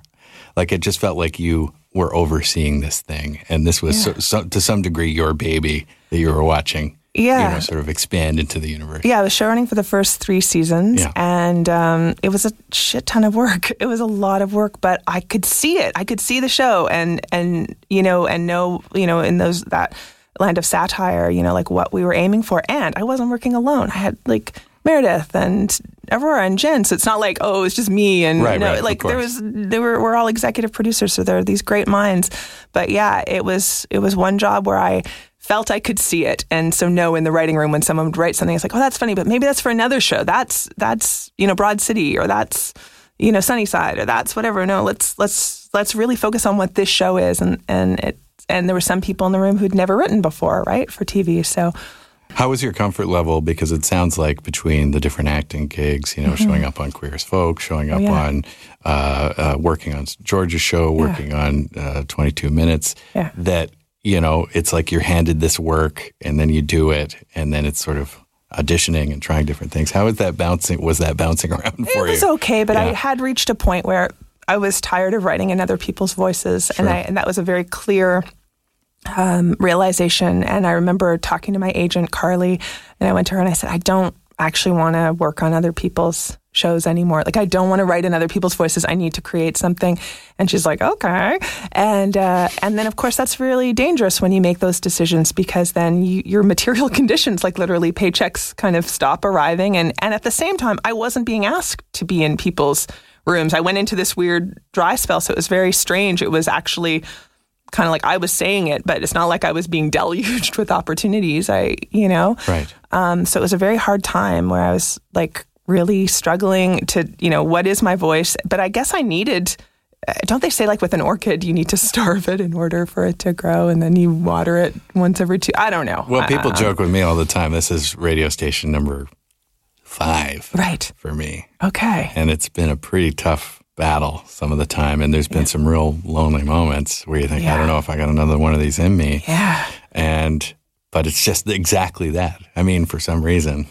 Like it just felt like you were overseeing this thing, and this was so, so, to some degree your baby that you were watching. Yeah. You know, sort of expand into the universe. Yeah, I was showrunning for the first three seasons, Yeah. and um, it was a shit ton of work. It was a lot of work, but I could see it. I could see the show, and and you know, and know you know, in those that land of satire, you know, like what we were aiming for. And I wasn't working alone. I had like Meredith and Aurora and Jen. So it's not like oh, it's just me and Right, you know, right, like there was they were we're all executive producers, so there are these great minds. But yeah, it was it was one job where I felt I could see it, and so no in the writing room when someone would write something, it's like, oh, that's funny, but maybe that's for another show. That's that's you know Broad City or that's you know Sunnyside or that's whatever. No, let's let's let's really focus on what this show is, and and it and there were some people in the room who'd never written before, right, for TV. So How was your comfort level? Because it sounds like between the different acting gigs, you know, showing up on Queer as Folk, showing up Mm-hmm. Oh, yeah. on uh, uh, working on George's show, working on uh, 22 Minutes, Yeah. that, you know, it's like you're handed this work and then you do it and then it's sort of auditioning and trying different things. How is that bouncing? Was that bouncing around for you? it was you? okay, but I had reached a point where I was tired of writing in other people's voices, and I and that was a very clear um, realization. And I remember talking to my agent Carly, and I went to her and I said, I don't actually want to work on other people's shows anymore. Like I don't want to write in other people's voices. I need to create something. And she's like, okay. And uh, and then of course that's really dangerous when you make those decisions because then you, your material conditions, like literally paychecks, kind of stop arriving. And and at the same time, I wasn't being asked to be in people's rooms. I went into this weird dry spell, so it was very strange. It was actually kind of like I was saying it, but it's not like I was being deluged with opportunities. I, you know, Right. um, so it was a very hard time where I was like really struggling to, you know, what is my voice? But I guess I needed. uh, Don't they say like with an orchid, you need to starve it in order for it to grow, and then you water it once every two? I don't know. Well, people joke with me all the time. This is radio station number five right? for me. Okay. and it's been a pretty tough battle some of the time and there's been some real lonely moments where you think i don't know if i got another one of these in me Yeah. and but it's just exactly that i mean for some reason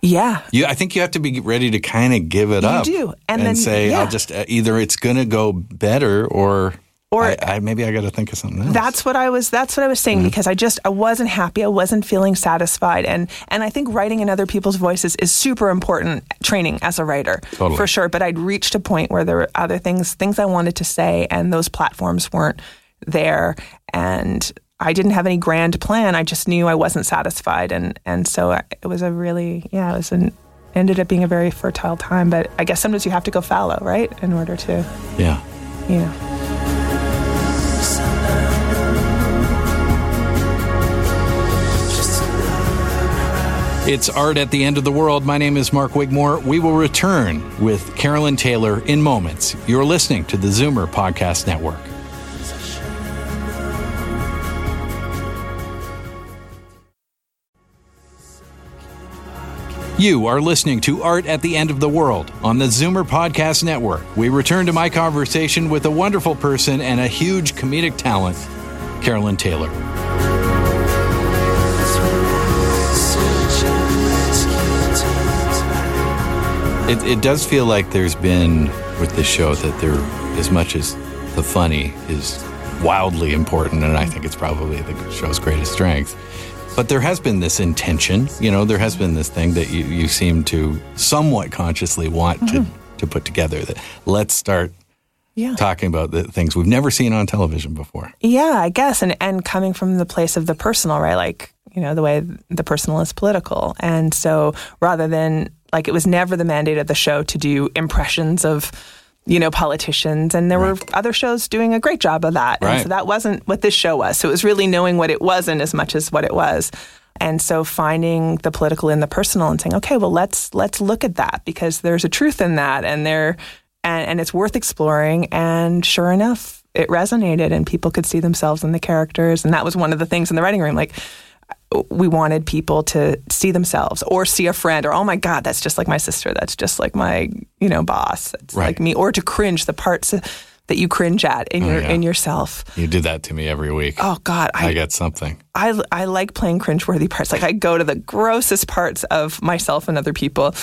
Yeah. you i think you have to be ready to kind of give it You up do. And then- say yeah. i'll just uh, either it's going to go better or Or- I, I, maybe i got to think of something else That's what I was. That's what I was saying mm-hmm. because I just I wasn't happy. I wasn't feeling satisfied, and and I think writing in other people's voices is super important training as a writer Totally. for sure. But I'd reached a point where there were other things things I wanted to say, and those platforms weren't there, and I didn't have any grand plan. I just knew I wasn't satisfied, and and so I- it was a really yeah, it was an ended up being a very fertile time. But I guess sometimes you have to go fallow, right, in order to yeah you know. It's Art at the End of the World. My name is Mark Wigmore. We will return with Carolyn Taylor in moments. You're listening to the Zoomer Podcast Network. You are listening to Art at the End of the World on the Zoomer Podcast Network. We return to my conversation with a wonderful person and a huge comedic talent, Carolyn Taylor. It, it does feel like there's been with this show that there, as much as the funny is wildly important, and I think it's probably the show's greatest strength. But there has been this intention, you know, there has been this thing that you, you seem to somewhat consciously want to, mm-hmm. to put together that let's start Yeah. talking about the things we've never seen on television before. Yeah, I guess, and and coming from the place of the personal, right? Like you know the way the personal is political, and so rather than like it was never the mandate of the show to do impressions of you know politicians, and there were other shows doing a great job of that, and Right. so that wasn't what this show was. So it was really knowing what it wasn't as much as what it was. And so finding the political in the personal and saying, okay, well let's let's look at that because there's a truth in that and there and, and it's worth exploring. And sure enough, it resonated and people could see themselves in the characters. And that was one of the things in the writing room. Like we wanted people to see themselves or see a friend or, oh my God, that's just like my sister. That's just like my, you know, boss. That's Right. like me. Or to cringe the parts that you cringe at in your yeah. in yourself. You did that to me every week. Oh God, I get something. I, I like playing cringeworthy parts. Like I go to the grossest parts of myself and other people,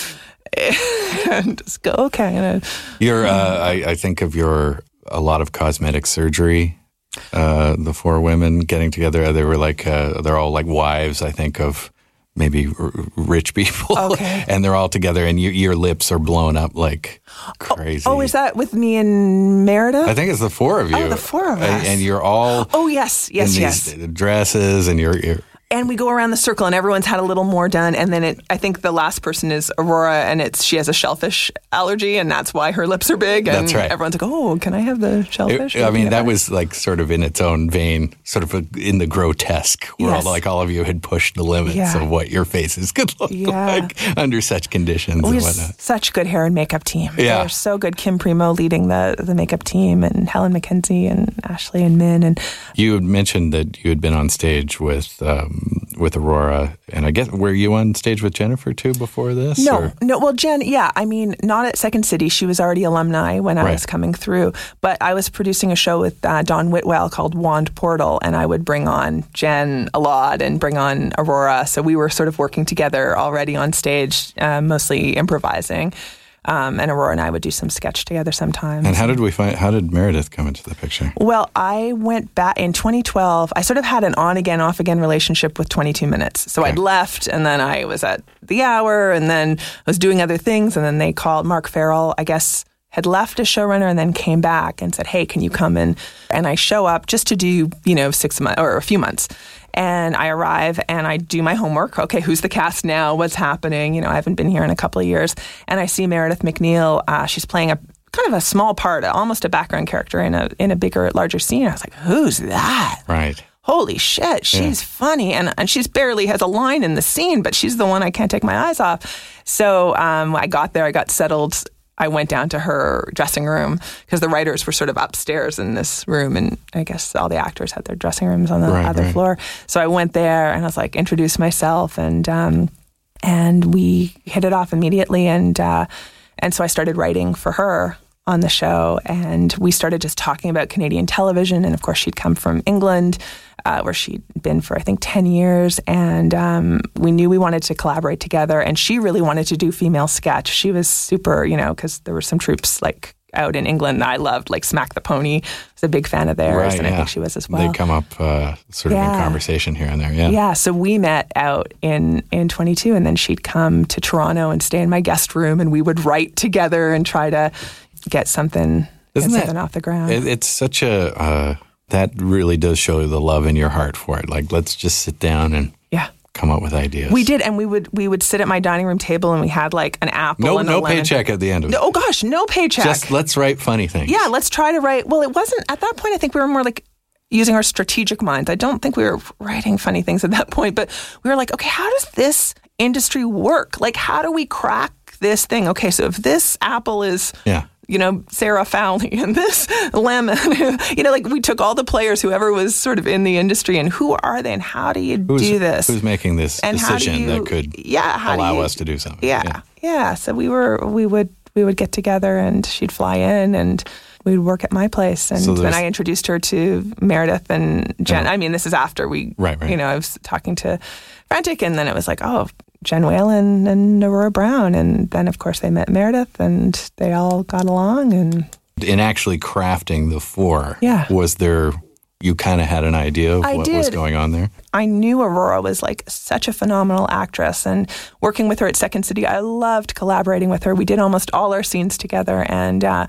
and just go, okay. Your, uh, I, I think of your a lot of cosmetic surgery. Uh, the four women getting together, they were like uh, they're all like wives. I think of maybe r- rich people, Okay. and they're all together, and you, your lips are blown up like crazy. Oh, is that with me and Merida? I think it's the four of you. Oh, the four of And- us. and you're all oh yes, yes, yes. dresses, and you're, you're and we go around the circle, and everyone's had a little more done. And then it, I think the last person is Aurora, and it's she has a shellfish allergy, and that's why her lips are big. And That's right. Everyone's like, "Oh, can I have the shellfish?" I mean, that was like sort of in its own vein, sort of a, in the grotesque, where Yes. all, like all of you had pushed the limits Yeah. of what your faces could look Yeah. like under such conditions We and whatnot. such good hair and makeup team. Yeah. They're so good. Kim Primo leading the the makeup team, and Helen McKenzie, and Ashley and Min, and You had mentioned that you had been on stage with um, um, with Aurora, and I guess were you on stage with Jennifer too before this? No, or- no. Well, Jen, yeah. I mean, not at Second City. She was already alumni when I Right. was coming through. But I was producing a show with uh, Dawn Whitwell called Wand Portal, and I would bring on Jen a lot and bring on Aurora. So we were sort of working together already on stage, uh, mostly improvising. Um, and Aurora and I would do some sketch together sometimes. And how did we find? How did Meredith come into the picture? Well, I went back in 2012. I sort of had an on again, off again relationship with 22 Minutes. So I'd left and then I was at the hour and then I was doing other things. And then they called Mark Farrell, I guess, had left as showrunner and then came back and said, Hey, can you come in? And I show up just to do, you know, six months or a few months. And I arrive and I do my homework. Okay, who's the cast now? What's happening? You know, I haven't been here in a couple of years. And I see Meredith MacNeill. Uh, she's playing a kind of a small part, almost a background character in a in a bigger, larger scene. I was like, who's that? Right. Holy shit, she's funny, and and she's barely has a line in the scene, but she's the one I can't take my eyes off. So um, I got there, I got settled. I went down to her dressing room because the writers were sort of upstairs in this room, and I guess all the actors had their dressing rooms on the Right, other right. floor. So I went there and I was like, introduce myself, and um, and we hit it off immediately, and uh, and so I started writing for her on the show, and we started just talking about Canadian television, and of course she'd come from England, uh, where she'd been for I think ten years, and um, we knew we wanted to collaborate together, and she really wanted to do female sketch. She was super, you know, because there were some troupes like out in England that I loved, like Smack the Pony. I was a big fan of theirs, Right. and yeah. I think she was as well. They come up uh, sort of in conversation here and there. Yeah. Yeah, so we met out in in 22, and then she'd come to Toronto and stay in my guest room, and we would write together and try to get something, Isn't get that- something off the ground. It, it's such a uh, that really does show the love in your heart for it. Like, let's just sit down and yeah, come up with ideas. we did, and we would we would sit at my dining room table, and we had like an apple. No, and a no paycheck at the end of it. Oh gosh, no paycheck. Just let's write funny things. yeah, let's try to write. Well, it wasn't at that point. I think we were more like using our strategic minds. I don't think we were writing funny things at that point, but we were like, okay, how does this industry work? Like, how do we crack this thing? Okay, so if this apple is Yeah. You know, Sarah Fowlie and this Lemon. you know, like we took all the players, whoever was sort of in the industry, and who are they, and how do you Who's, do this? Who's making this and decision you, that could yeah, allow you- us to do something? Yeah, yeah, So we were, we would, we would get together, and she'd fly in, and we'd work at my place, and So I introduced her to Meredith and Jen. I mean, this is after we, Right, right. You know, I was talking to Frantic, and then it was like, oh. Jen Whalen and Aurora Browne, and then of course they met Meredith, and they all got along, and In actually crafting the four, Yeah. was there? You kind of had an idea of I what was going on there. I knew Aurora was like such a phenomenal actress and working with her at Second City, I loved collaborating with her. We did almost all our scenes together and uh,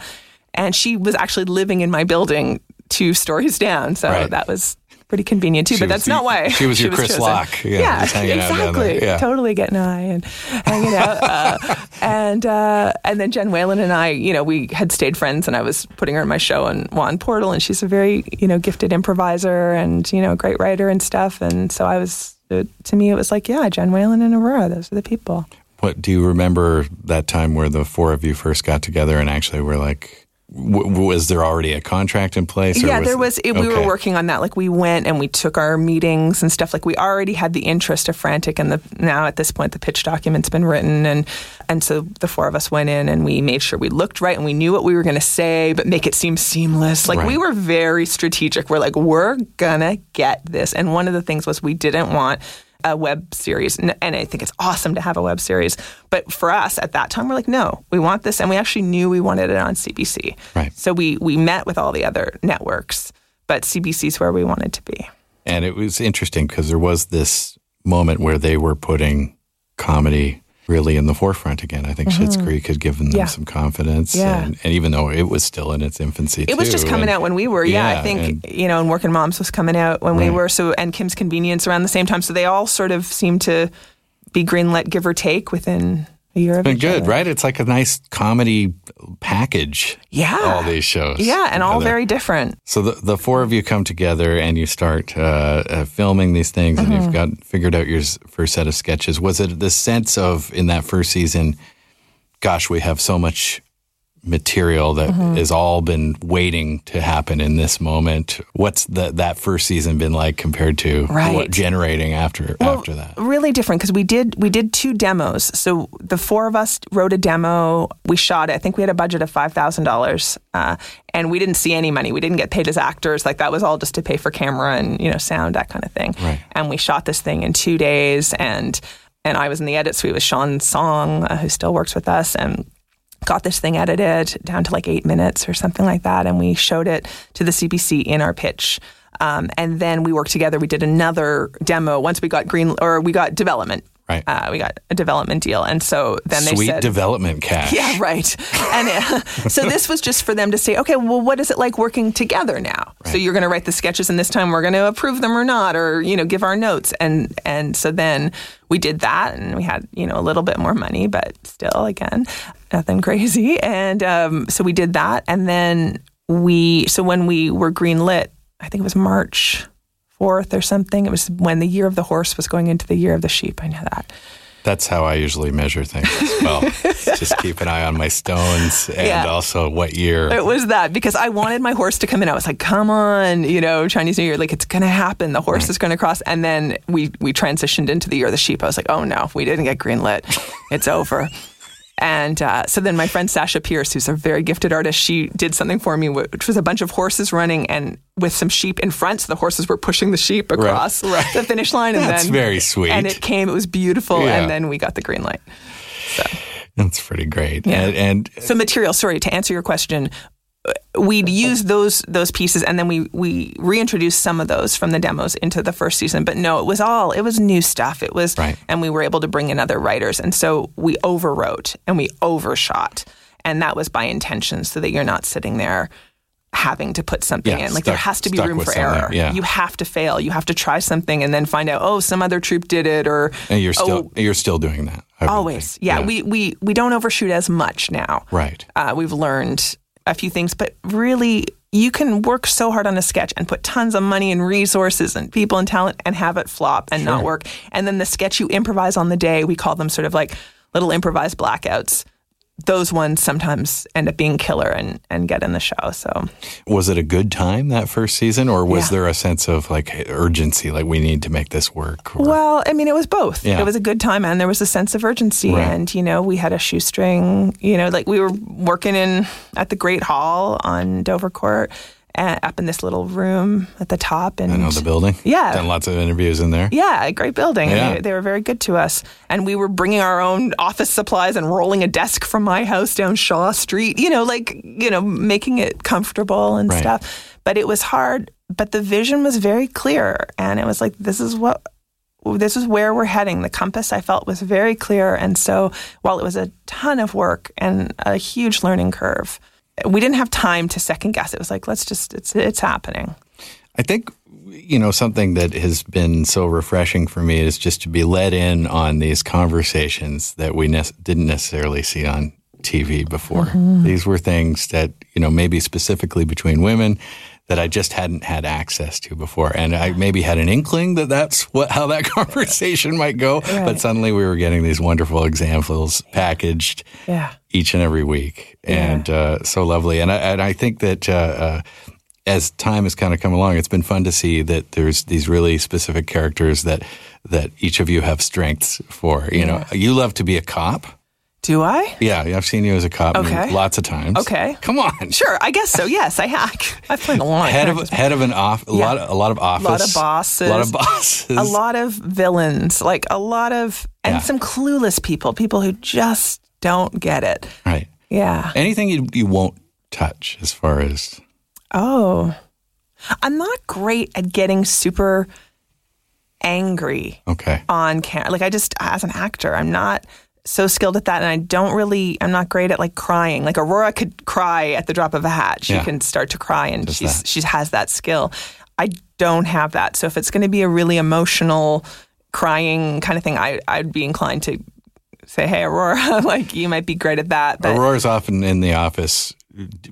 and she was actually living in my building two stories down. So Right. that was pretty convenient too. She but that's the- not why she was your Chris chosen. Locke, yeah, Yeah, just hanging out exactly. yeah. Totally getting high and hanging out. Uh, and uh, and then Jen Whalen and I, you know, we had stayed friends, and I was putting her in my show on Juan Portal, and she's a very you know gifted improviser and you know great writer and stuff. And so I was. uh, To me, it was like, yeah, Jen Whalen and Aurora, those are the people. What do you remember that time where the four of you first got together and actually were like? W- was there already a contract in place? yeah, there was. It, We were working on that. Like we went and we took our meetings and stuff. Like we already had the interest of Frantic, and the now at this point the pitch document's been written, and and so the four of us went in and we made sure we looked right and we knew what we were going to say, but make it seem seamless. Like we were very strategic. We're like, we're gonna get this. And one of the things was we didn't want a web series, N- and I think it's awesome to have a web series. But for us at that time, we're like, no, we want this, and we actually knew we wanted it on CBC. Right. So we we met with all the other networks, but CBC's where we wanted to be. And it was interesting because there was this moment where they were putting comedy really in the forefront again. I think Schitt's Creek had given them Mm-hmm. Yeah. some confidence. Yeah. And, and even though it was still in its infancy, It was just coming and- out when we were. Yeah, Yeah, I think and- you know, and Working Moms was coming out when we were. So and Kim's Convenience around the same time. So they all sort of seemed to be greenlit, give or take, within year of Been good, other. right? It's like a nice comedy package. Yeah. all these shows. Yeah, and all very different. So the the four of you come together and you start uh, uh, filming these things, and Mm-hmm. you've got figured out your first set of sketches. Was it the sense of in that first season? Gosh, we have so much material that Mm-hmm. has all been waiting to happen in this moment. What's the, that first season been like compared to Right. what generating after after that? really different because we did we did two demos. So the four of us wrote a demo. We shot it. I think we had a budget of five thousand dollars, uh, and we didn't see any money. We didn't get paid as actors. Like that was all just to pay for camera and you know sound that kind of thing. Right. And we shot this thing in two days, and and I was in the edit suite with Sean Song, uh, who still works with us, and got this thing edited down to like eight minutes or something like that, and we showed it to the CBC in our pitch. Um, and then we worked together. We did another demo once we got green or we got development. Right. Uh, we got a development deal, and so then they Sweet said, development cash. "Yeah, right." And uh, so this was just for them to say, "Okay, well, what is it like working together now?" So you're going to write the sketches, and this time we're going to approve them or not, or you know, give our notes. And and so then we did that, and we had you know a little bit more money, but still, again, nothing crazy. And um, so we did that, and then we so when we were green lit, I think it was March fourth or something. It was when the year of the horse was going into the year of the sheep. I know that. That's how I usually measure things as well. Just keep an eye on my stones and Yeah. also what year. It was that because I wanted my horse to come in. I was like, "Come on, you know, Chinese New Year, like it's going to happen. The horse is going to cross." And then we we transitioned into the year of the sheep. I was like, "Oh no, we didn't get greenlit. It's over." And uh, so then my friend Sasha Pierce, who's a very gifted artist, she did something for me, which was a bunch of horses running and with some sheep in front. So the horses were pushing the sheep across the finish line. And That's then very sweet. And it came. It was beautiful. Yeah. And then we got the green light. So. That's pretty great. And, and So material, sorry, to answer your question, we'd use those those pieces and then we we reintroduced some of those from the demos into the first season. But no, it was all it was new stuff. It was Right. and we were able to bring in other writers. And so we overwrote and we overshot. And that was by intention so that you're not sitting there having to put something Yeah, in. Like there has to be room for error. yeah. You have to fail. You have to try something and then find out, oh, some other troupe did it or and you're still oh, you're still doing that. Always. think. Yeah, we, we we don't overshoot as much now. right. Uh, we've learned a few things, but really, you can work so hard on a sketch and put tons of money and resources and people and talent and have it flop and not work. And then the sketch you improvise on the day, we call them sort of like little improvised blackouts. Those ones sometimes end up being killer and, and get in the show. So Was it a good time that first season, or was Yeah. there a sense of like urgency, like we need to make this work? Or, Well, I mean, it was both. Yeah. It was a good time, and there was a sense of urgency. Right. And you know, we had a shoestring. You know, like we were working in at the Great Hall on Dovercourt, uh, up in this little room at the top. And I know the building. Yeah. done lots of interviews in there. yeah, a great building. Yeah. They, they were very good to us, and we were bringing our own office supplies and rolling a desk from my house down Shaw Street. You know, like you know, making it comfortable and Right. stuff. But it was hard. But the vision was very clear, and it was like this is what this is where we're heading. The compass I felt was very clear, and so while it was a ton of work and a huge learning curve, we didn't have time to second guess. It was like let's just it's it's happening. I think you know something that has been so refreshing for me is just to be let in on these conversations that we ne- didn't necessarily see on TV before. Mm-hmm. These were things that you know maybe specifically between women that I just hadn't had access to before, and I maybe had an inkling that that's what how that conversation might go. But suddenly we were getting these wonderful examples packaged Yeah. each and every week, and uh, so lovely. And I, and I think that uh, uh, as time has kind of come along, it's been fun to see that there's these really specific characters that that each of you have strengths for. You know, you love to be a cop. Do I? Yeah, I've seen you as a cop Okay. lots of times. Okay. come on. Sure, I guess so. Yes, I hack. I've played a lot. Head of head of an off a Yeah. lot a lot of office A lot of bosses. a lot of bosses a lot of villains, like a lot of, and Yeah. some clueless people, people who just don't get it. right Yeah. anything you you won't touch as far as Oh, I'm not great at getting super angry okay on camera. Like I just, as an actor, I'm not so skilled at that, and I don't really. I'm not great at like crying. Like Aurora could cry at the drop of a hat. She Yeah. can start to cry, and she's that. she has that skill. I don't have that. So if it's going to be a really emotional, crying kind of thing, I I'd be inclined to say, "Hey, Aurora, like you might be great at that." But Aurora's often in the office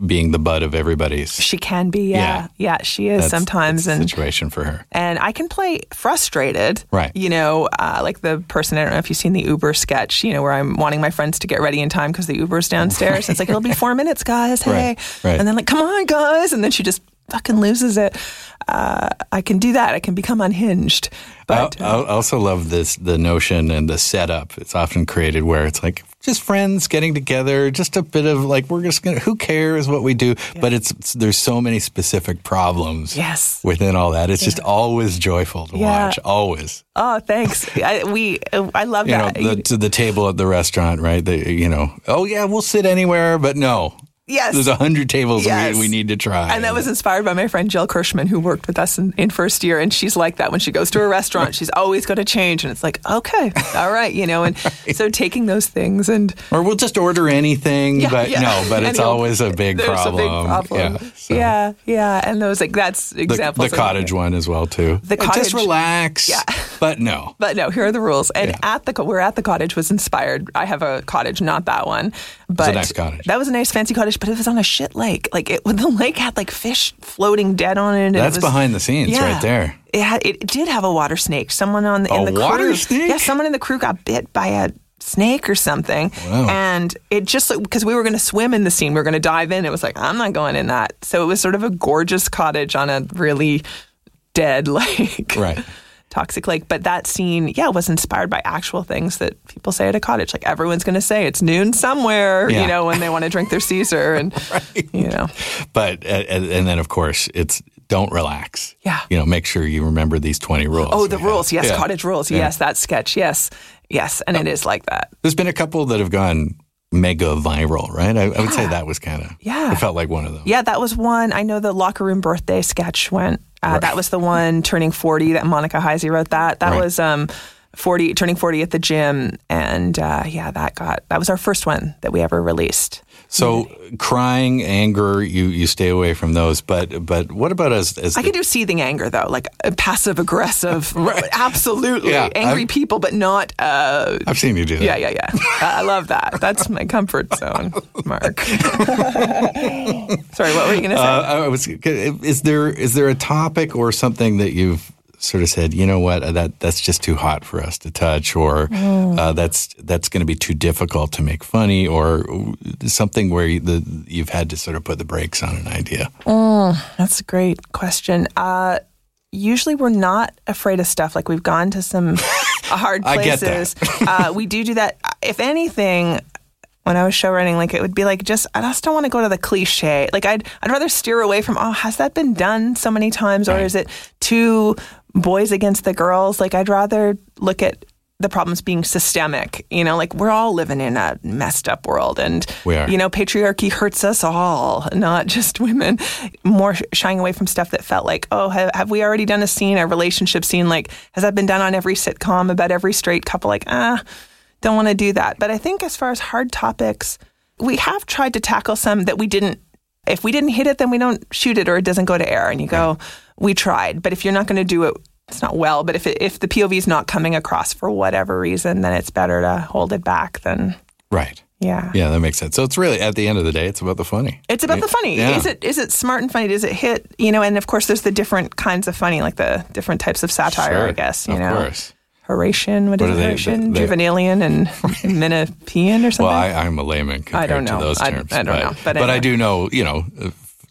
being the butt of everybody's She can be, yeah. Yeah. Yeah, she is that's- sometimes. that's And situation for her. and I can play frustrated. Right. You know, uh, like the person, I don't know if you've seen the Uber sketch, you know, where I'm wanting my friends to get ready in time because the Uber's downstairs. It's like, it'll be four minutes, guys. Hey. Right, right. And then, like, come on, guys. And then she just fucking loses it. Uh, I can do that. I can become unhinged. But I, I also love this the notion and the setup. It's often created where it's like just friends getting together, just a bit of like we're just gonna who cares what we do, but it's, it's- there's so many specific problems. Yes. within all that, it's just always joyful to Yeah. watch. Always, oh, thanks. I, we, I love that. you know, the, to the table at the restaurant, right? The, you know, oh yeah, we'll sit anywhere, but no, yes. there's a hundred tables Yes. we, we need to try. And that was inspired by my friend Jill Kirschman, who worked with us in, in first year. And she's like that when she goes to a restaurant, she's always going to change. And it's like, okay, all right, you know. And so taking those things and or we'll just order anything, Yeah, but yeah. no, but it's always a big there's problem. a big problem. Yeah, so. yeah, yeah. And those like that's The, examples. the of- cottage one as well too. The Uh, just cottage- relax. Yeah. but no. But no, here are the rules. And at the we're at the cottage was inspired. I have a cottage, not that one. But nice cottage. That was a nice fancy cottage, but it was on a shit lake. Like it, the lake had like fish floating dead on it. and it That's was- behind the scenes Yeah. right there. It, had, it did have a water snake. Someone on the, in A the water crew, snake? Yeah, someone in the crew got bit by a snake or something. Wow. And it just because we were going to swim in the scene, we were going to dive in. It was like I'm not going in that. So it was sort of a gorgeous cottage on a really dead lake. Right. Toxic lake, but that scene, yeah, was inspired by actual things that people say at a cottage. Like everyone's going to say it's noon somewhere, Yeah. you know, when they want to drink their Caesar, and you know, But and, and then of course it's don't relax. Yeah. You know, make sure you remember these twenty rules. oh, the rules, yes, Yeah. cottage rules, Yeah. yes, that sketch, yes, yes, and it is like that. There's been a couple that have gone mega viral, right? I, I would say that was kind of Yeah. It felt like one of them. Yeah, that was one. I know the locker room birthday sketch went. Uh, That was the one turning forty. That Monica Heisey wrote that. That Right. was um, forty turning forty at the gym, and uh, yeah, that got that was our first one that we ever released. So crying, anger, you you stay away from those. But but what about as as I the- could do seething anger though, like passive aggressive, right. absolutely Yeah, angry I'm- people, but not. Uh, I've seen you do that. yeah, yeah, yeah. I I love that. That's my comfort zone, Mark. Sorry, what were you going to say? Uh, I was. Is there is there a topic or something that you've sort of said, you know what, that that's just too hot for us to touch, or Mm. uh, that's that's going to be too difficult to make funny, or something where you, the, you've had to sort of put the brakes on an idea. That's a great question. Uh, usually, we're not afraid of stuff. Like we've gone to some hard places. uh, we do do that. If anything, when I was show running, like it would be like just I just don't want to go to the cliche. Like I'd I'd rather steer away from. Oh, has that been done so many times, or Right. is it two boys against the girls? Like I'd rather look at. The problems being systemic, you know, like we're all living in a messed up world, and We are. you know, patriarchy hurts us all, not just women. More shying away from stuff that felt like, oh, have, have we already done a scene, a relationship scene? Like, has that been done on every sitcom about every straight couple? Like, ah, don't want to do that. But I think as far as hard topics, we have tried to tackle some that we didn't. If we didn't hit it, then we don't shoot it or it doesn't go to air. And you go, we tried. But if you're not going to do it, it's not well. But if it, if the POV is not coming across for whatever reason, then it's better to hold it back than Right. yeah. Yeah, that makes sense. So it's really at the end of the day, it's about the funny. It's about the funny. Yeah. Is it is it smart and funny? Does it hit? You know, and of course, there's the different kinds of funny, like the different types of satire. Sure, I guess you of know, course. Horatian. What is What it? they- they- Juvenalian, and Menippean or something. Well, I, I'm a layman compared don't to those terms. I don't but, know. But I anyway. do know, you know,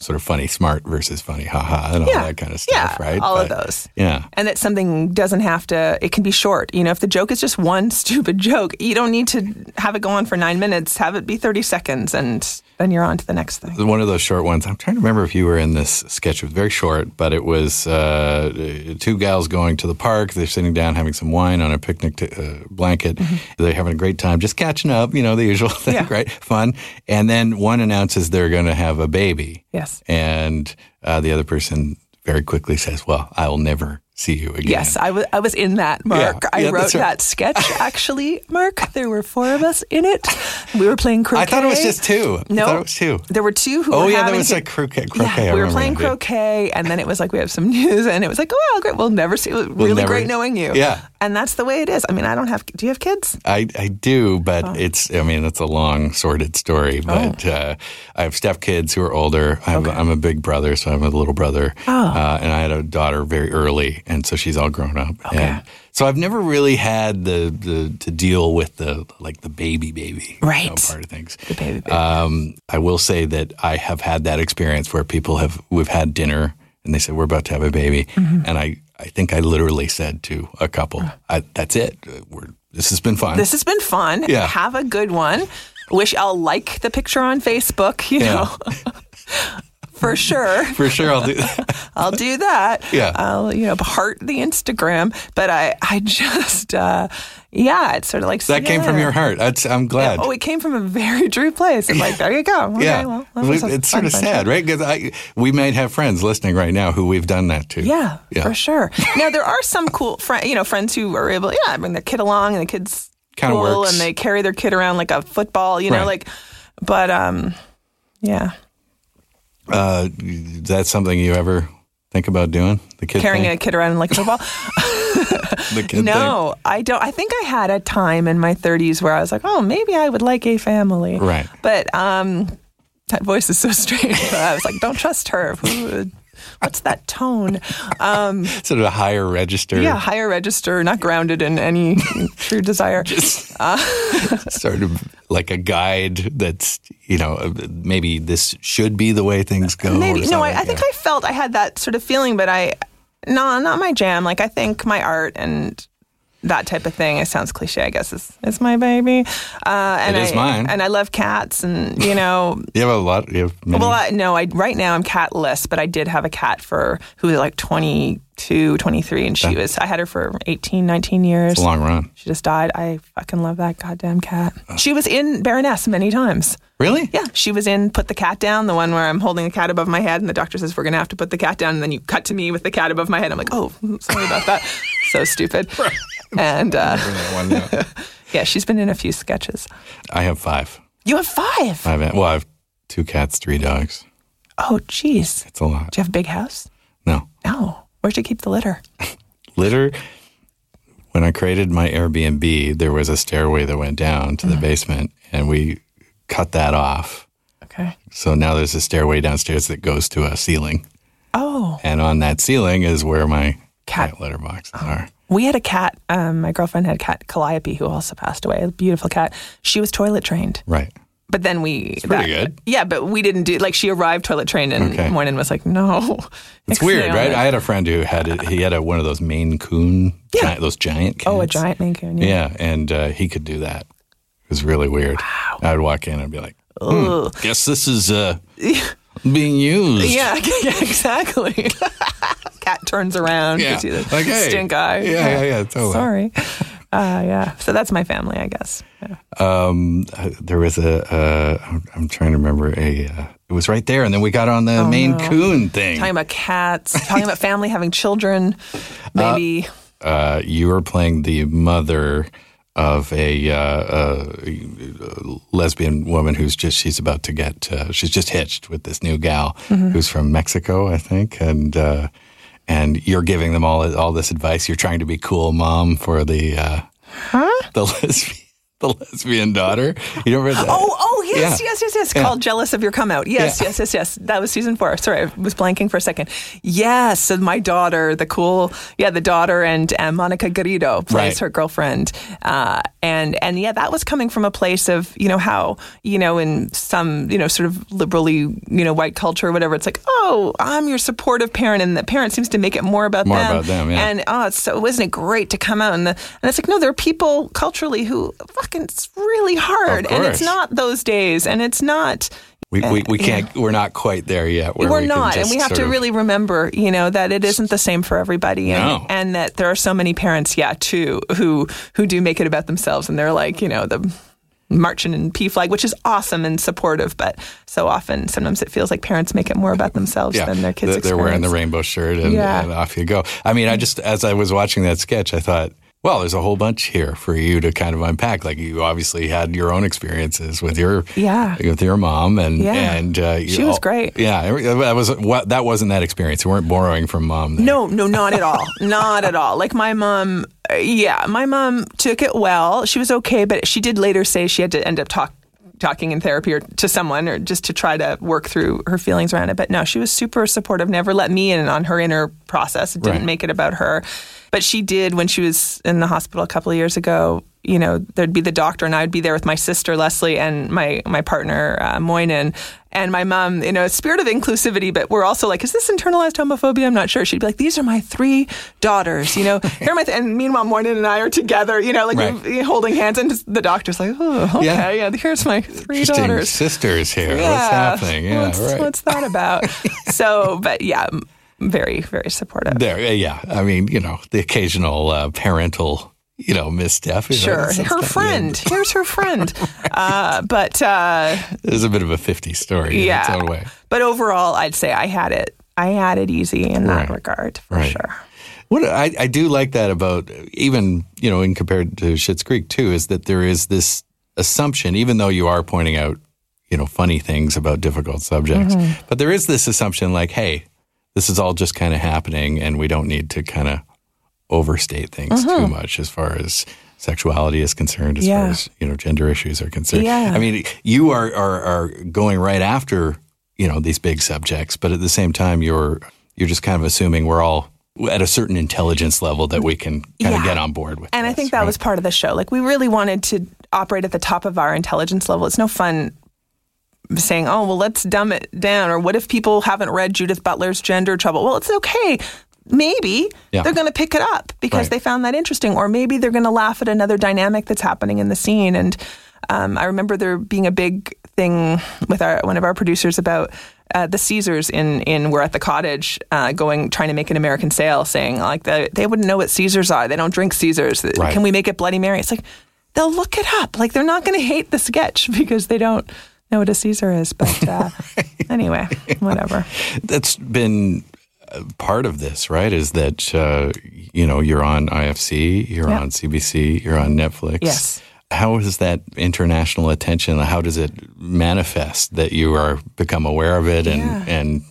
sort of funny, smart versus funny, haha, and all yeah, that kind of stuff, yeah, right? All of those. Yeah. And that something doesn't have to. It can be short. You know, if the joke is just one stupid joke, you don't need to have it go on for nine minutes. Have it be thirty seconds, and then you're on to the next thing. One of those short ones. I'm trying to remember if you were in this sketch. It was very short, but it was uh, two gals going to the park. They're sitting down having some wine on a picnic t- uh, blanket. They're having a great time, just catching up. You know, the usual thing, Yeah. right? Fun. And then one announces they're going to have a baby. Yes. And uh, the other person very quickly says, "Well, I will never see you again. Yes, I was. I was in that, Mark. Yeah, I yeah, wrote right. that sketch. Actually, Mark, there were four of us in it. We were playing croquet. I thought it was just two. No, thought it was two. There were two who. Oh were yeah, there was like croquet. croquet Yeah, we were playing croquet, and then it was like we have some news, and it was like, oh, well, great. We'll never see. Really never- great knowing you. Yeah. and that's the way it is. I mean, I don't have. Do you have kids? I, I do, but Oh. it's, I mean, it's a long, sordid story. But uh, I have stepkids who are older. I'm, I'm a big brother, so I have a little brother. Oh. Uh, and I had a daughter very early, and so she's all grown up. And so I've never really had the, the to deal with the like the baby baby you know, Right. part of things. The baby, baby. Um, I will say that I have had that experience where people have we've had dinner and they said we're about to have a baby, Mm-hmm. and I I think I literally said to a couple, I, "That's it. We're this has been fun." this has been fun. Yeah. Have a good one. Wish I'll like the picture on Facebook. You Yeah. know, for sure. For sure, I'll do that. I'll do that. Yeah. I'll, you know, heart the Instagram. But I, I just, uh, yeah, it's sort of like That came from your heart. That's, I'm glad. Oh, it came from a very true place. I'm like, there you go. Okay, yeah, well, it's sort of sad, right? Because we might have friends listening right now who we've done that to. Yeah, Yeah. for sure. Now there are some cool, friend, you know, friends who are able, yeah, bring their kid along, and the kids Kinda cool, works. and they carry their kid around like a football, you know, Right. like. But um, yeah, Uh, that's something you ever think about doing? The kid carrying thing? a kid around like a football. the kid no, I don't. I think I had a time in my 30s where I was like, oh, maybe I would like a family. Right. But um, that voice is so strange. I was like, don't trust her. What's that tone? Um. Sort of a higher register. yeah, higher register, not grounded in any true desire. just sort of like a guide that's you know uh, maybe this should be the way things go. Maybe no, I. I think Yeah. I felt I had that sort of feeling, but I no, not my jam. Like I think my art and that type of thing. It sounds cliche, I guess. Is is my baby? Uh, and It is I, mine. And I love cats, and you know. you have a lot. You have many. Well, I, no, I right now I'm catless, but I did have a cat for who was like 22, 23, and she was I had her for 18, 19 years. it's a long run. She just died. I fucking love that goddamn cat. She was in Baroness many times. Really? Yeah, she was in Put the Cat Down, the one where I'm holding the cat above my head, and the doctor says we're gonna have to put the cat down, and then you cut to me with the cat above my head. I'm like, oh, sorry about that. so stupid. And uh, yeah. she's been in a few sketches. I have five. You have five. I have well, I have two cats, three dogs. Oh, jeez. It's a lot. Do you have a big house? No No. Where'd you keep the litter? litter. When I created my Airbnb, there was a stairway that went down to the basement, and we cut that off. Okay. So now there's a stairway downstairs that goes to a ceiling, Oh, and on that ceiling is where my Cat. cat litter boxes are. We had a cat. Um, my girlfriend had a cat, Calliope, who also passed away. A beautiful cat. She was toilet trained. Right. But then we. pretty good. Yeah, but we didn't do. Like, she arrived toilet trained, and Okay. Moynihan was like, no. It's weird, right? it. I had a friend who had he had a, one of those Maine Coon, Yeah. gi- those giant cats. Oh, a giant Maine Coon. Yeah. Yeah, and uh, he could do that. It was really weird. Wow. I'd walk in and be like, hmm, guess this is uh, being used. Yeah, yeah, exactly. Cat turns around, Yeah. gives you the Like, hey. stink eye. Yeah, yeah, yeah, totally. Sorry. Uh, yeah. So that's my family, I guess. Yeah. Um, uh, there was a. Uh, I'm, I'm trying to remember a. Uh, it was right there, and then we got on the Maine Coon thing. Talking about cats, talking about family having children, maybe. uh, you were playing the mother of a, uh, uh, lesbian woman who's just she's about to get uh, she's just hitched with this new gal Mm-hmm. who's from Mexico, I think, and uh, and you're giving them all all this advice. You're trying to be cool mom for the uh, the lesbian the lesbian daughter. You don't remember that? Oh, oh, yes, Yeah. yes, yes, yes. Yeah. Called Jealous of Your Come Out. Yes, Yeah. yes, yes, yes. That was season four. Sorry, I was blanking for a second. Yes, so my daughter, the cool, yeah, the daughter and, and Monica Garrido plays Right. her girlfriend. Uh, and, and yeah, that was coming from a place of, you know, how, you know, in some, you know, sort of liberally, you know, white culture or whatever, it's like, oh, I'm your supportive parent. And the parent seems to make it more about More them. about them, yeah. And oh, it's so wasn't it great to come out and the and it's like no, there are people culturally who fucking it's really hard, and it's not those days, and it's not. we, we, we eh, can't. We're not quite there yet. Where We're we not, and we have to really remember, you know, that it isn't the same for everybody, and, No. and that there are so many parents, yeah, too, who who do make it about themselves, and they're like, you know, the marching in PFLAG, which is awesome and supportive. But so often, sometimes it feels like parents make it more about themselves than their kids. They're- They're wearing the rainbow shirt and, Yeah. and off you go. I mean, I just, as I was watching that sketch, I thought, well, there's a whole bunch here for you to kind of unpack. Like you obviously had your own experiences with your Yeah. with your mom, and Yeah. and uh, She was great. Yeah, that was what that wasn't that experience. You weren't borrowing from mom. there. No, no, not at all. not at all. Like my mom, uh, yeah, my mom took it well. She was okay, but she did later say she had to end up talk, talking in therapy or to someone or just to try to work through her feelings around it. But no, she was super supportive, never let me in on her inner process. Didn't Right. make it about her. But she did when she was in the hospital a couple of years ago. You know, there'd be the doctor, and I'd be there with my sister Leslie and my my partner uh, Moynin, and my mom. You know, spirit of inclusivity, but we're also like, is this internalized homophobia? I'm not sure. She'd be like, these are my three daughters. You know, here are my th-. and meanwhile Moynin and I are together. You know, like Right. holding hands, and the doctor's like, oh, okay, Yeah. yeah, here's my three daughters. sisters here. What's happening? Yeah, what's, right. what's that about? so, but yeah, very, very supportive. there, yeah. I mean, you know, the occasional uh, parental, you know, misstep. you Sure, her friend. Here's her friend. Uh, but uh, It was a bit of a 50 story in its yeah, own way. but overall, I'd say I had it. I had it easy in that Right. regard for Right. sure. What I, I do like that about even you know in compared to Schitt's Creek too is that there is this assumption, even though you are pointing out you know funny things about difficult subjects, Mm-hmm. but there is this assumption like, hey, this is all just kind of happening, and we don't need to kind of overstate things too much as far as sexuality is concerned, as far Mm-hmm. As you know gender issues are concerned. Yeah. I mean, you are, are are going right after you know these big subjects, but at the same time, you're you're just kind of assuming we're all at a certain intelligence level that we can kind of get on board with. And I think that right? was part of the show. Like we really wanted to operate at the top of our intelligence level. It's no fun saying, "Oh, well, let's dumb it down." Or what if people haven't read Judith Butler's Gender Trouble? Well, it's okay. Maybe Yeah. they're going to pick it up because Right. they found that interesting, or maybe they're going to laugh at another dynamic that's happening in the scene. And um, I remember there being a big thing with our one of our producers about uh, the Caesars in in We're at the Cottage uh, going trying to make an American sale, saying like they, they wouldn't know what Caesars are. They don't drink Caesars. Right. Can we make it Bloody Mary? It's like they'll look it up. Like they're not going to hate the sketch because they don't know what a Caesar is. But uh, anyway, whatever. that's been part of this, right? Is that uh, you know you're on IFC, you're Yeah. on CBC, you're on Netflix. Yes. How is that international attention? How does it manifest that you are become aware of it, and Yeah. and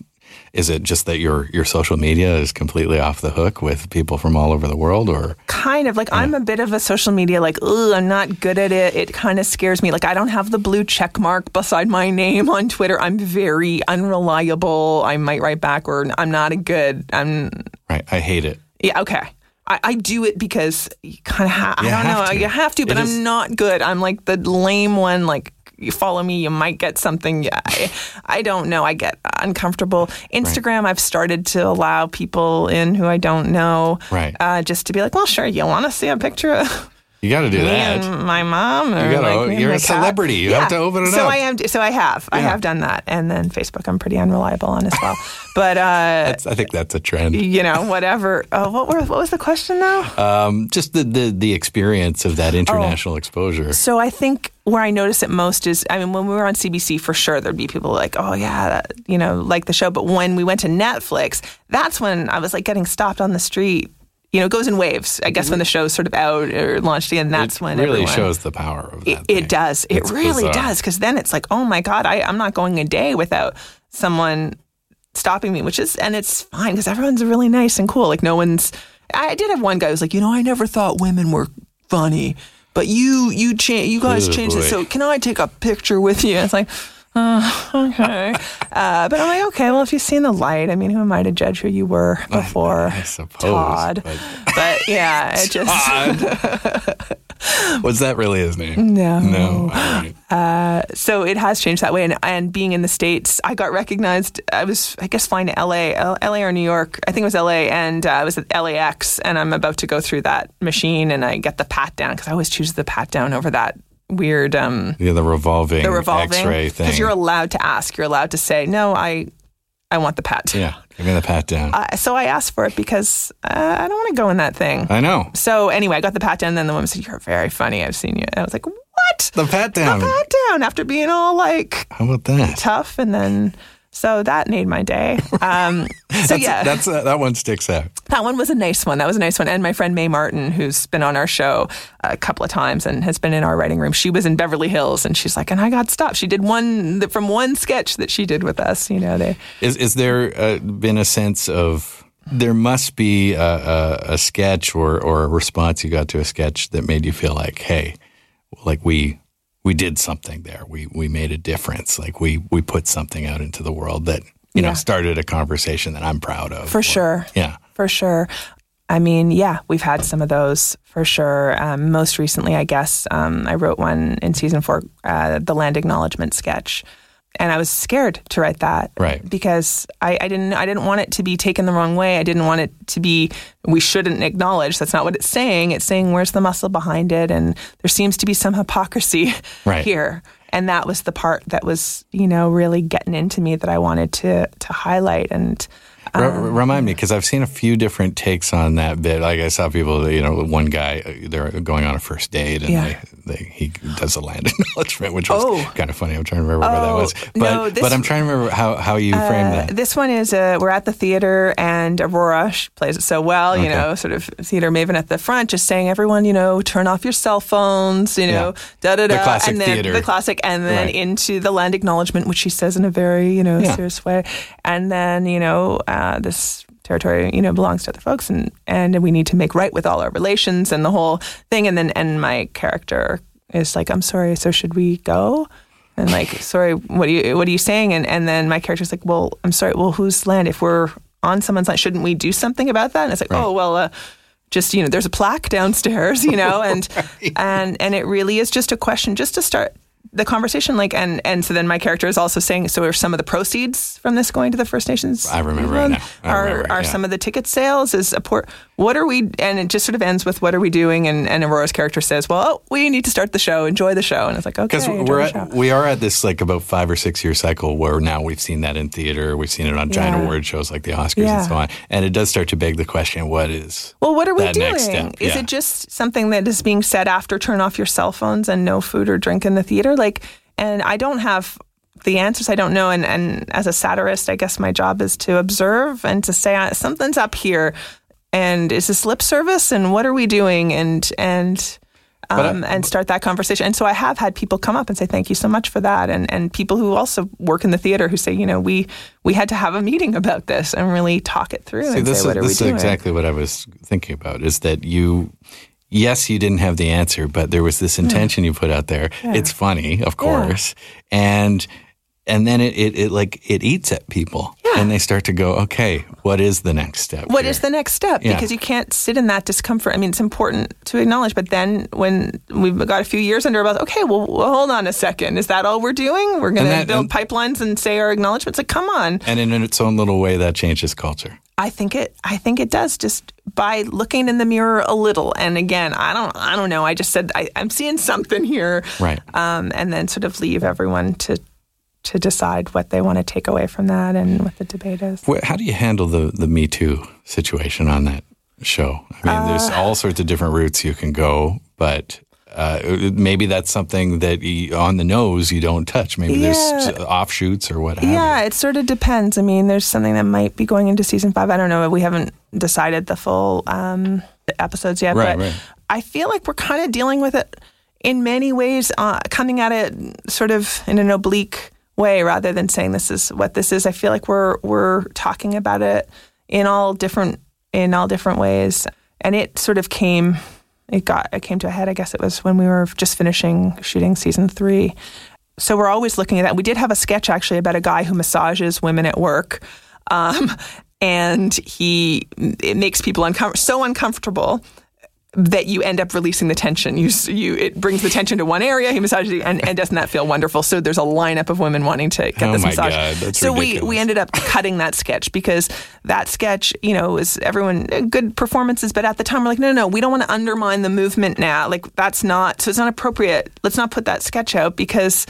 is it just that your your social media is completely off the hook with people from all over the world, or? Kind of. Like I'm a bit of a social media like ugh I'm not good at it. It kind of scares me. Like I don't have the blue check mark beside my name on Twitter. I'm very unreliable. I might write back or I'm not a good I'm right? I hate it. yeah okay. I, I do it because you kind of ha- I don't have know to. you have to but It I'm is- not good. I'm like the lame one like you follow me you might get something. Yeah I, I don't know. I get uncomfortable. Instagram I've started to allow people in who I don't know Right. uh, just to be like well sure you want to see a picture of You got to do me that. and my mom. Or you gotta, like you're a cat. celebrity. You have to open it so up. I am. So I have. I have done that, and then Facebook. I'm pretty unreliable on as well. but uh, That's, I think that's a trend. you know, whatever. Oh, what were what was the question though? Um, just the, the the experience of Oh. that international exposure. So I think where I notice it most is, I mean, when we were on CBC, for sure there'd be people like, oh yeah, that, you know, like the show. But when we went to Netflix, that's when I was like getting stopped on the street. You know, it goes in waves. I guess when the show's sort of out or launched again, that's it when it really everyone- shows the power of that. It, it does. It It's really bizarre. does. Because then it's like, oh my God, I, I'm not going a day without someone stopping me, which is, and it's fine because everyone's really nice and cool. Like, no one's, I did have one guy who was like, you know, I never thought women were funny, but you, you change, you guys Oh, changed it. So can I take a picture with you? It's like, okay. Uh, but I'm like, okay, well, if you've seen the light, I mean, who am I to judge who you were before? I suppose, Todd. but- But, yeah, it just, Was that really his name? no. No. Right. so it has changed that way. And, and being in the States, I got recognized. I was, I guess, flying to LA, L- LA or New York. I think it was LA. And uh, I was at LAX and I'm about to go through that machine and I get the pat down because I always choose the pat down over that weird, um, Yeah, the revolving, the revolving. X-ray thing. Because you're allowed to ask. You're allowed to say, no, I, I want the pat. yeah, give me the pat down. Uh, so I asked for it because uh, I don't want to go in that thing. I know. So anyway, I got the pat down, and then the woman said, "You're very funny. I've seen you." And I was like, what? The pat down. The pat down after being all like How about that? tough, and then so that made my day. Um, so That's, yeah, that's uh, that one sticks out. that one was a nice one. That was a nice one. And my friend Mae Martin, who's been on our show a couple of times and has been in our writing room, she was in Beverly Hills, and she's like, and I got stopped. She did one from one sketch that she did with us. You know, they Is is there uh, been a sense of there must be a, a, a sketch or or a response you got to a sketch that made you feel like, hey, like we we did something there. We we made a difference. Like we we put something out into the world that you know started a conversation that I'm proud of. For Or- sure. Yeah. For sure. I mean, yeah, we've had some of those for sure. Um, most recently, I guess, um, I wrote one in season four, uh, the land acknowledgement sketch. And I was scared to write that, Right. Because I, I didn't, I didn't want it to be taken the wrong way. I didn't want it to be we shouldn't acknowledge. That's not what it's saying. It's saying where's the muscle behind it, and there seems to be some hypocrisy Right. here. And that was the part that was, you know, really getting into me that I wanted to to highlight. And R- Um, remind me, because I've seen a few different takes on that bit. Like I saw people, you know, one guy uh, they're going on a first date, and Yeah. they, they, he does a land acknowledgement, which was Oh. kind of funny. I'm trying to remember where that Oh, was, but no, this- but I'm trying to remember how how you framed that. This one is uh, we're at the theater and Aurora she plays it so well, you know, sort of theater maven at the front, just saying everyone, you know, turn off your cell phones, you know, da da da, The classic and then theater. the classic, and then Right. into the land acknowledgement, which she says in a very you know Yeah. serious way, and then you know uh, this territory you know belongs to other folks, and and we need to make right with all our relations and the whole thing, and then and my character is like, I'm sorry, so should we go? and like, sorry, what are you what are you saying? And and then my character's like, well, I'm sorry, well, whose land? If we're on someone's land, shouldn't we do something about that? And it's like, Right. oh well, uh, just you know, there's a plaque downstairs, you know, and and and it really is just a question, just to start the conversation. Like, and and so then my character is also saying, so are some of the proceeds from this going to the First Nations? I remember it now. I Are remember it, are yeah. some of the ticket sales? Is a port? What are we? And it just sort of ends with what are we doing? And and Aurora's character says, well, oh, we need to start the show. Enjoy the show. And it's like, okay, Because we're at, we are at this like about five or six year cycle where now we've seen that in theater, we've seen it on giant Yeah. award shows like the Oscars Yeah. and so on, and it does start to beg the question: What is Well, what are we doing? Is Yeah. it just something that is being said after turn off your cell phones and no food or drink in the theater? Like, and I don't have the answers. I don't know. And, and as a satirist, I guess my job is to observe and to say uh, something's up here. And is this lip service? And what are we doing? And and But I- um, and start that conversation. And so I have had people come up and say, "Thank you so much for that," and and people who also work in the theater who say, you know, we we had to have a meeting about this and really talk it through See, and this say, what is, are we this is exactly what I was thinking about. Is that you? Yes, you didn't have the answer, but there was this intention you put out there. It's funny, of course, and and then it, it, it like it eats at people, Yeah. and they start to go, okay, what is the next step? What here? is the next step? Yeah. Because you can't sit in that discomfort. I mean, it's important to acknowledge, but then when we've got a few years under our belt, okay, well, well, hold on a second. Is that all we're doing? We're going to build pipelines and say our acknowledgments? Like, come on. And in its own little way, that changes culture. I think it. I think it does just by looking in the mirror a little. And again, I don't. I don't know. I just said I, I'm seeing something here, Right. Um, and then sort of leave everyone to to decide what they want to take away from that and what the debate is. How do you handle the the Me Too situation on that show? I mean, there's Uh, all sorts of different routes you can go, but uh, maybe that's something that you, on the nose you don't touch. Maybe there's offshoots or what have Yeah, you. it sort of depends. I mean, there's something that might be going into season five. I don't know. We haven't decided the full um, episodes yet, Right, but right. I feel like we're kind of dealing with it in many ways, uh, coming at it sort of in an oblique way rather than saying this is what this is. I feel like we're we're talking about it in all different in all different ways, and it sort of came. It got it came to a head. I guess it was when we were just finishing shooting season three so we're always looking at that. We did have a sketch actually about a guy who massages women at work, um, and he it makes people uncom- so uncomfortable that you end up releasing the tension. You you it brings the tension to one area. He massages you, and, and doesn't that feel wonderful? So there's a lineup of women wanting to get Oh this my massage. God, so we ridiculous. we ended up cutting that sketch because that sketch, you know, was everyone uh, good performances, but at the time we're like, no, no, no, we don't want to undermine the movement now. Like that's not so it's not appropriate. Let's not put that sketch out because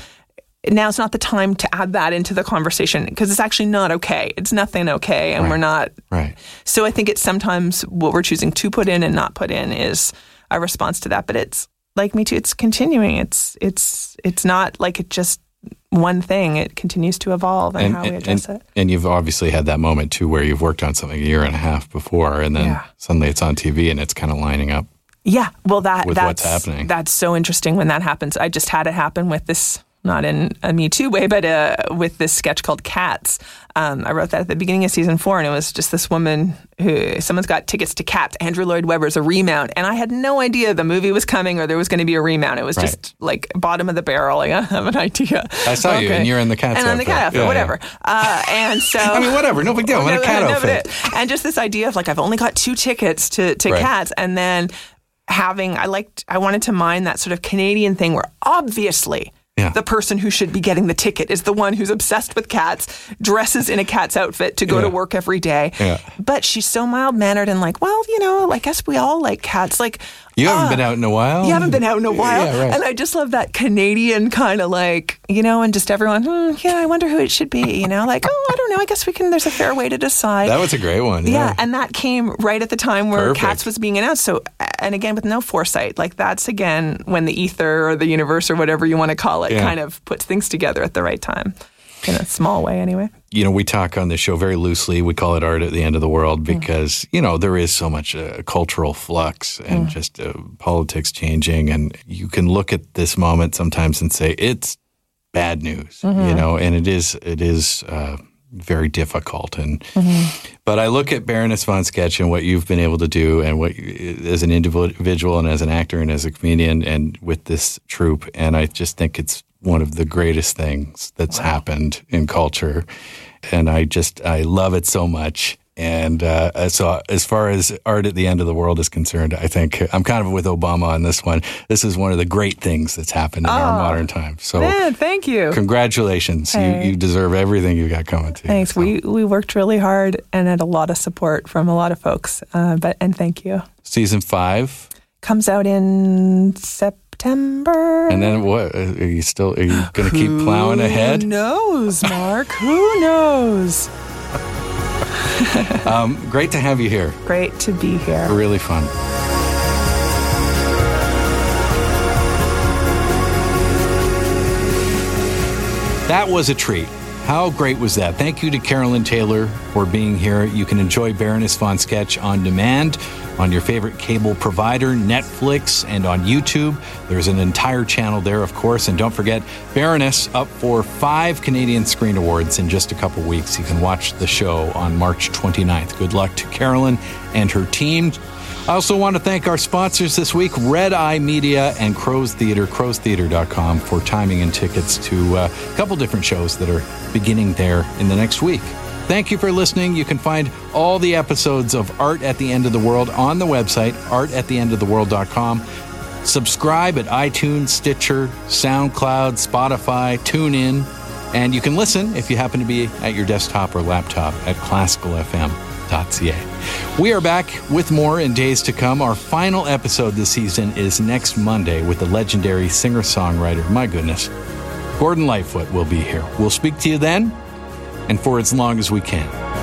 now's not the time to add that into the conversation because it's actually not okay. It's nothing okay, and Right. we're not. Right. So I think it's sometimes what we're choosing to put in and not put in is a response to that. But it's like Me Too, it's continuing. It's it's it's not like it just one thing. It continues to evolve and, And, how we address and, it. and you've obviously had that moment too where you've worked on something a year and a half before, and then Yeah. suddenly it's on TV and it's kind of lining up. Yeah, well, that with that's what's happening. That's so interesting when that happens. I just had it happen with this, not in a Me Too way, but uh, with this sketch called Cats. Um, I wrote that at the beginning of season four, and it was just this woman who someone's got tickets to Cats. Andrew Lloyd Webber's a remount, and I had no idea the movie was coming or there was going to be a remount. It was Right. just like bottom of the barrel. Like I have an idea. I saw you, and you're in the Cats and I'm the cat outfit. Yeah, whatever. Uh, and so I mean, whatever, no big deal. I'm in a cat outfit. and just this idea of like I've only got two tickets to to Right. cats, and then having I liked I wanted to mine that sort of Canadian thing where obviously. Yeah. The person who should be getting the ticket is the one who's obsessed with cats, dresses in a cat's outfit to go Yeah. to work every day. Yeah. But she's so mild mannered and like, well, you know, I guess we all like cats. Like, You haven't ah, been out in a while. you haven't been out in a while. Yeah, right. And I just love that Canadian kind of like, you know, and just everyone, hmm, yeah, I wonder who it should be, you know, like, oh, I don't know. I guess we can, there's a fair way to decide. that was a great one. yeah. Yeah, and that came right at the time where Perfect. Cats was being announced. So, and again, with no foresight, like that's again when the ether or the universe or whatever you want to call it Yeah. kind of puts things together at the right time in a small way, anyway. you know, we talk on this show very loosely. We call it art at the end of the world Mm. because, you know, there is so much uh, cultural flux and just uh, politics changing. And you can look at this moment sometimes and say, it's bad news, Mm-hmm. you know, and it is, it is, uh, very difficult. And, Mm-hmm. but I look at Baroness von Sketch and what you've been able to do and what, you- as an individual and as an actor and as a comedian and with this troupe. And I just think it's one of the greatest things that's happened in culture. And I just, I love it so much. And uh, so, as far as art at the end of the world is concerned, I think I'm kind of with Obama on this one. This is one of the great things that's happened in our modern time. So, Man, thank you. congratulations! Hey. You, you deserve everything you got coming to you. Thanks. So, We we worked really hard and had a lot of support from a lot of folks. Uh, but and thank you. season five, Comes out in September. And then what? Are you still? Are you going to keep plowing ahead? Who knows, Mark? Who knows? Um, great to have you here. Great to be here. Really fun. That was a treat. How great was that? Thank you to Carolyn Taylor for being here. You can enjoy Baroness von Sketch on demand on your favorite cable provider, Netflix, and on YouTube. There's an entire channel there, of course. And don't forget, Baroness up for five Canadian Screen Awards in just a couple weeks. You can watch the show on March 29th. Good luck to Carolyn and her team. I also want to thank our sponsors this week, RedEye Media and Crow's Theatre, crowstheatre.com, for timing and tickets to uh, a couple different shows that are beginning there in the next week. Thank you for listening. You can find all the episodes of Art at the End of the World on the website, artattheendoftheworld.com. Subscribe at iTunes, Stitcher, SoundCloud, Spotify, TuneIn, and you can listen if you happen to be at your desktop or laptop at classicalfm.ca. We are back with more in days to come. Our final episode this season is next Monday with the legendary singer songwriter, my goodness, Gordon Lightfoot will be here. We'll speak to you then and for as long as we can.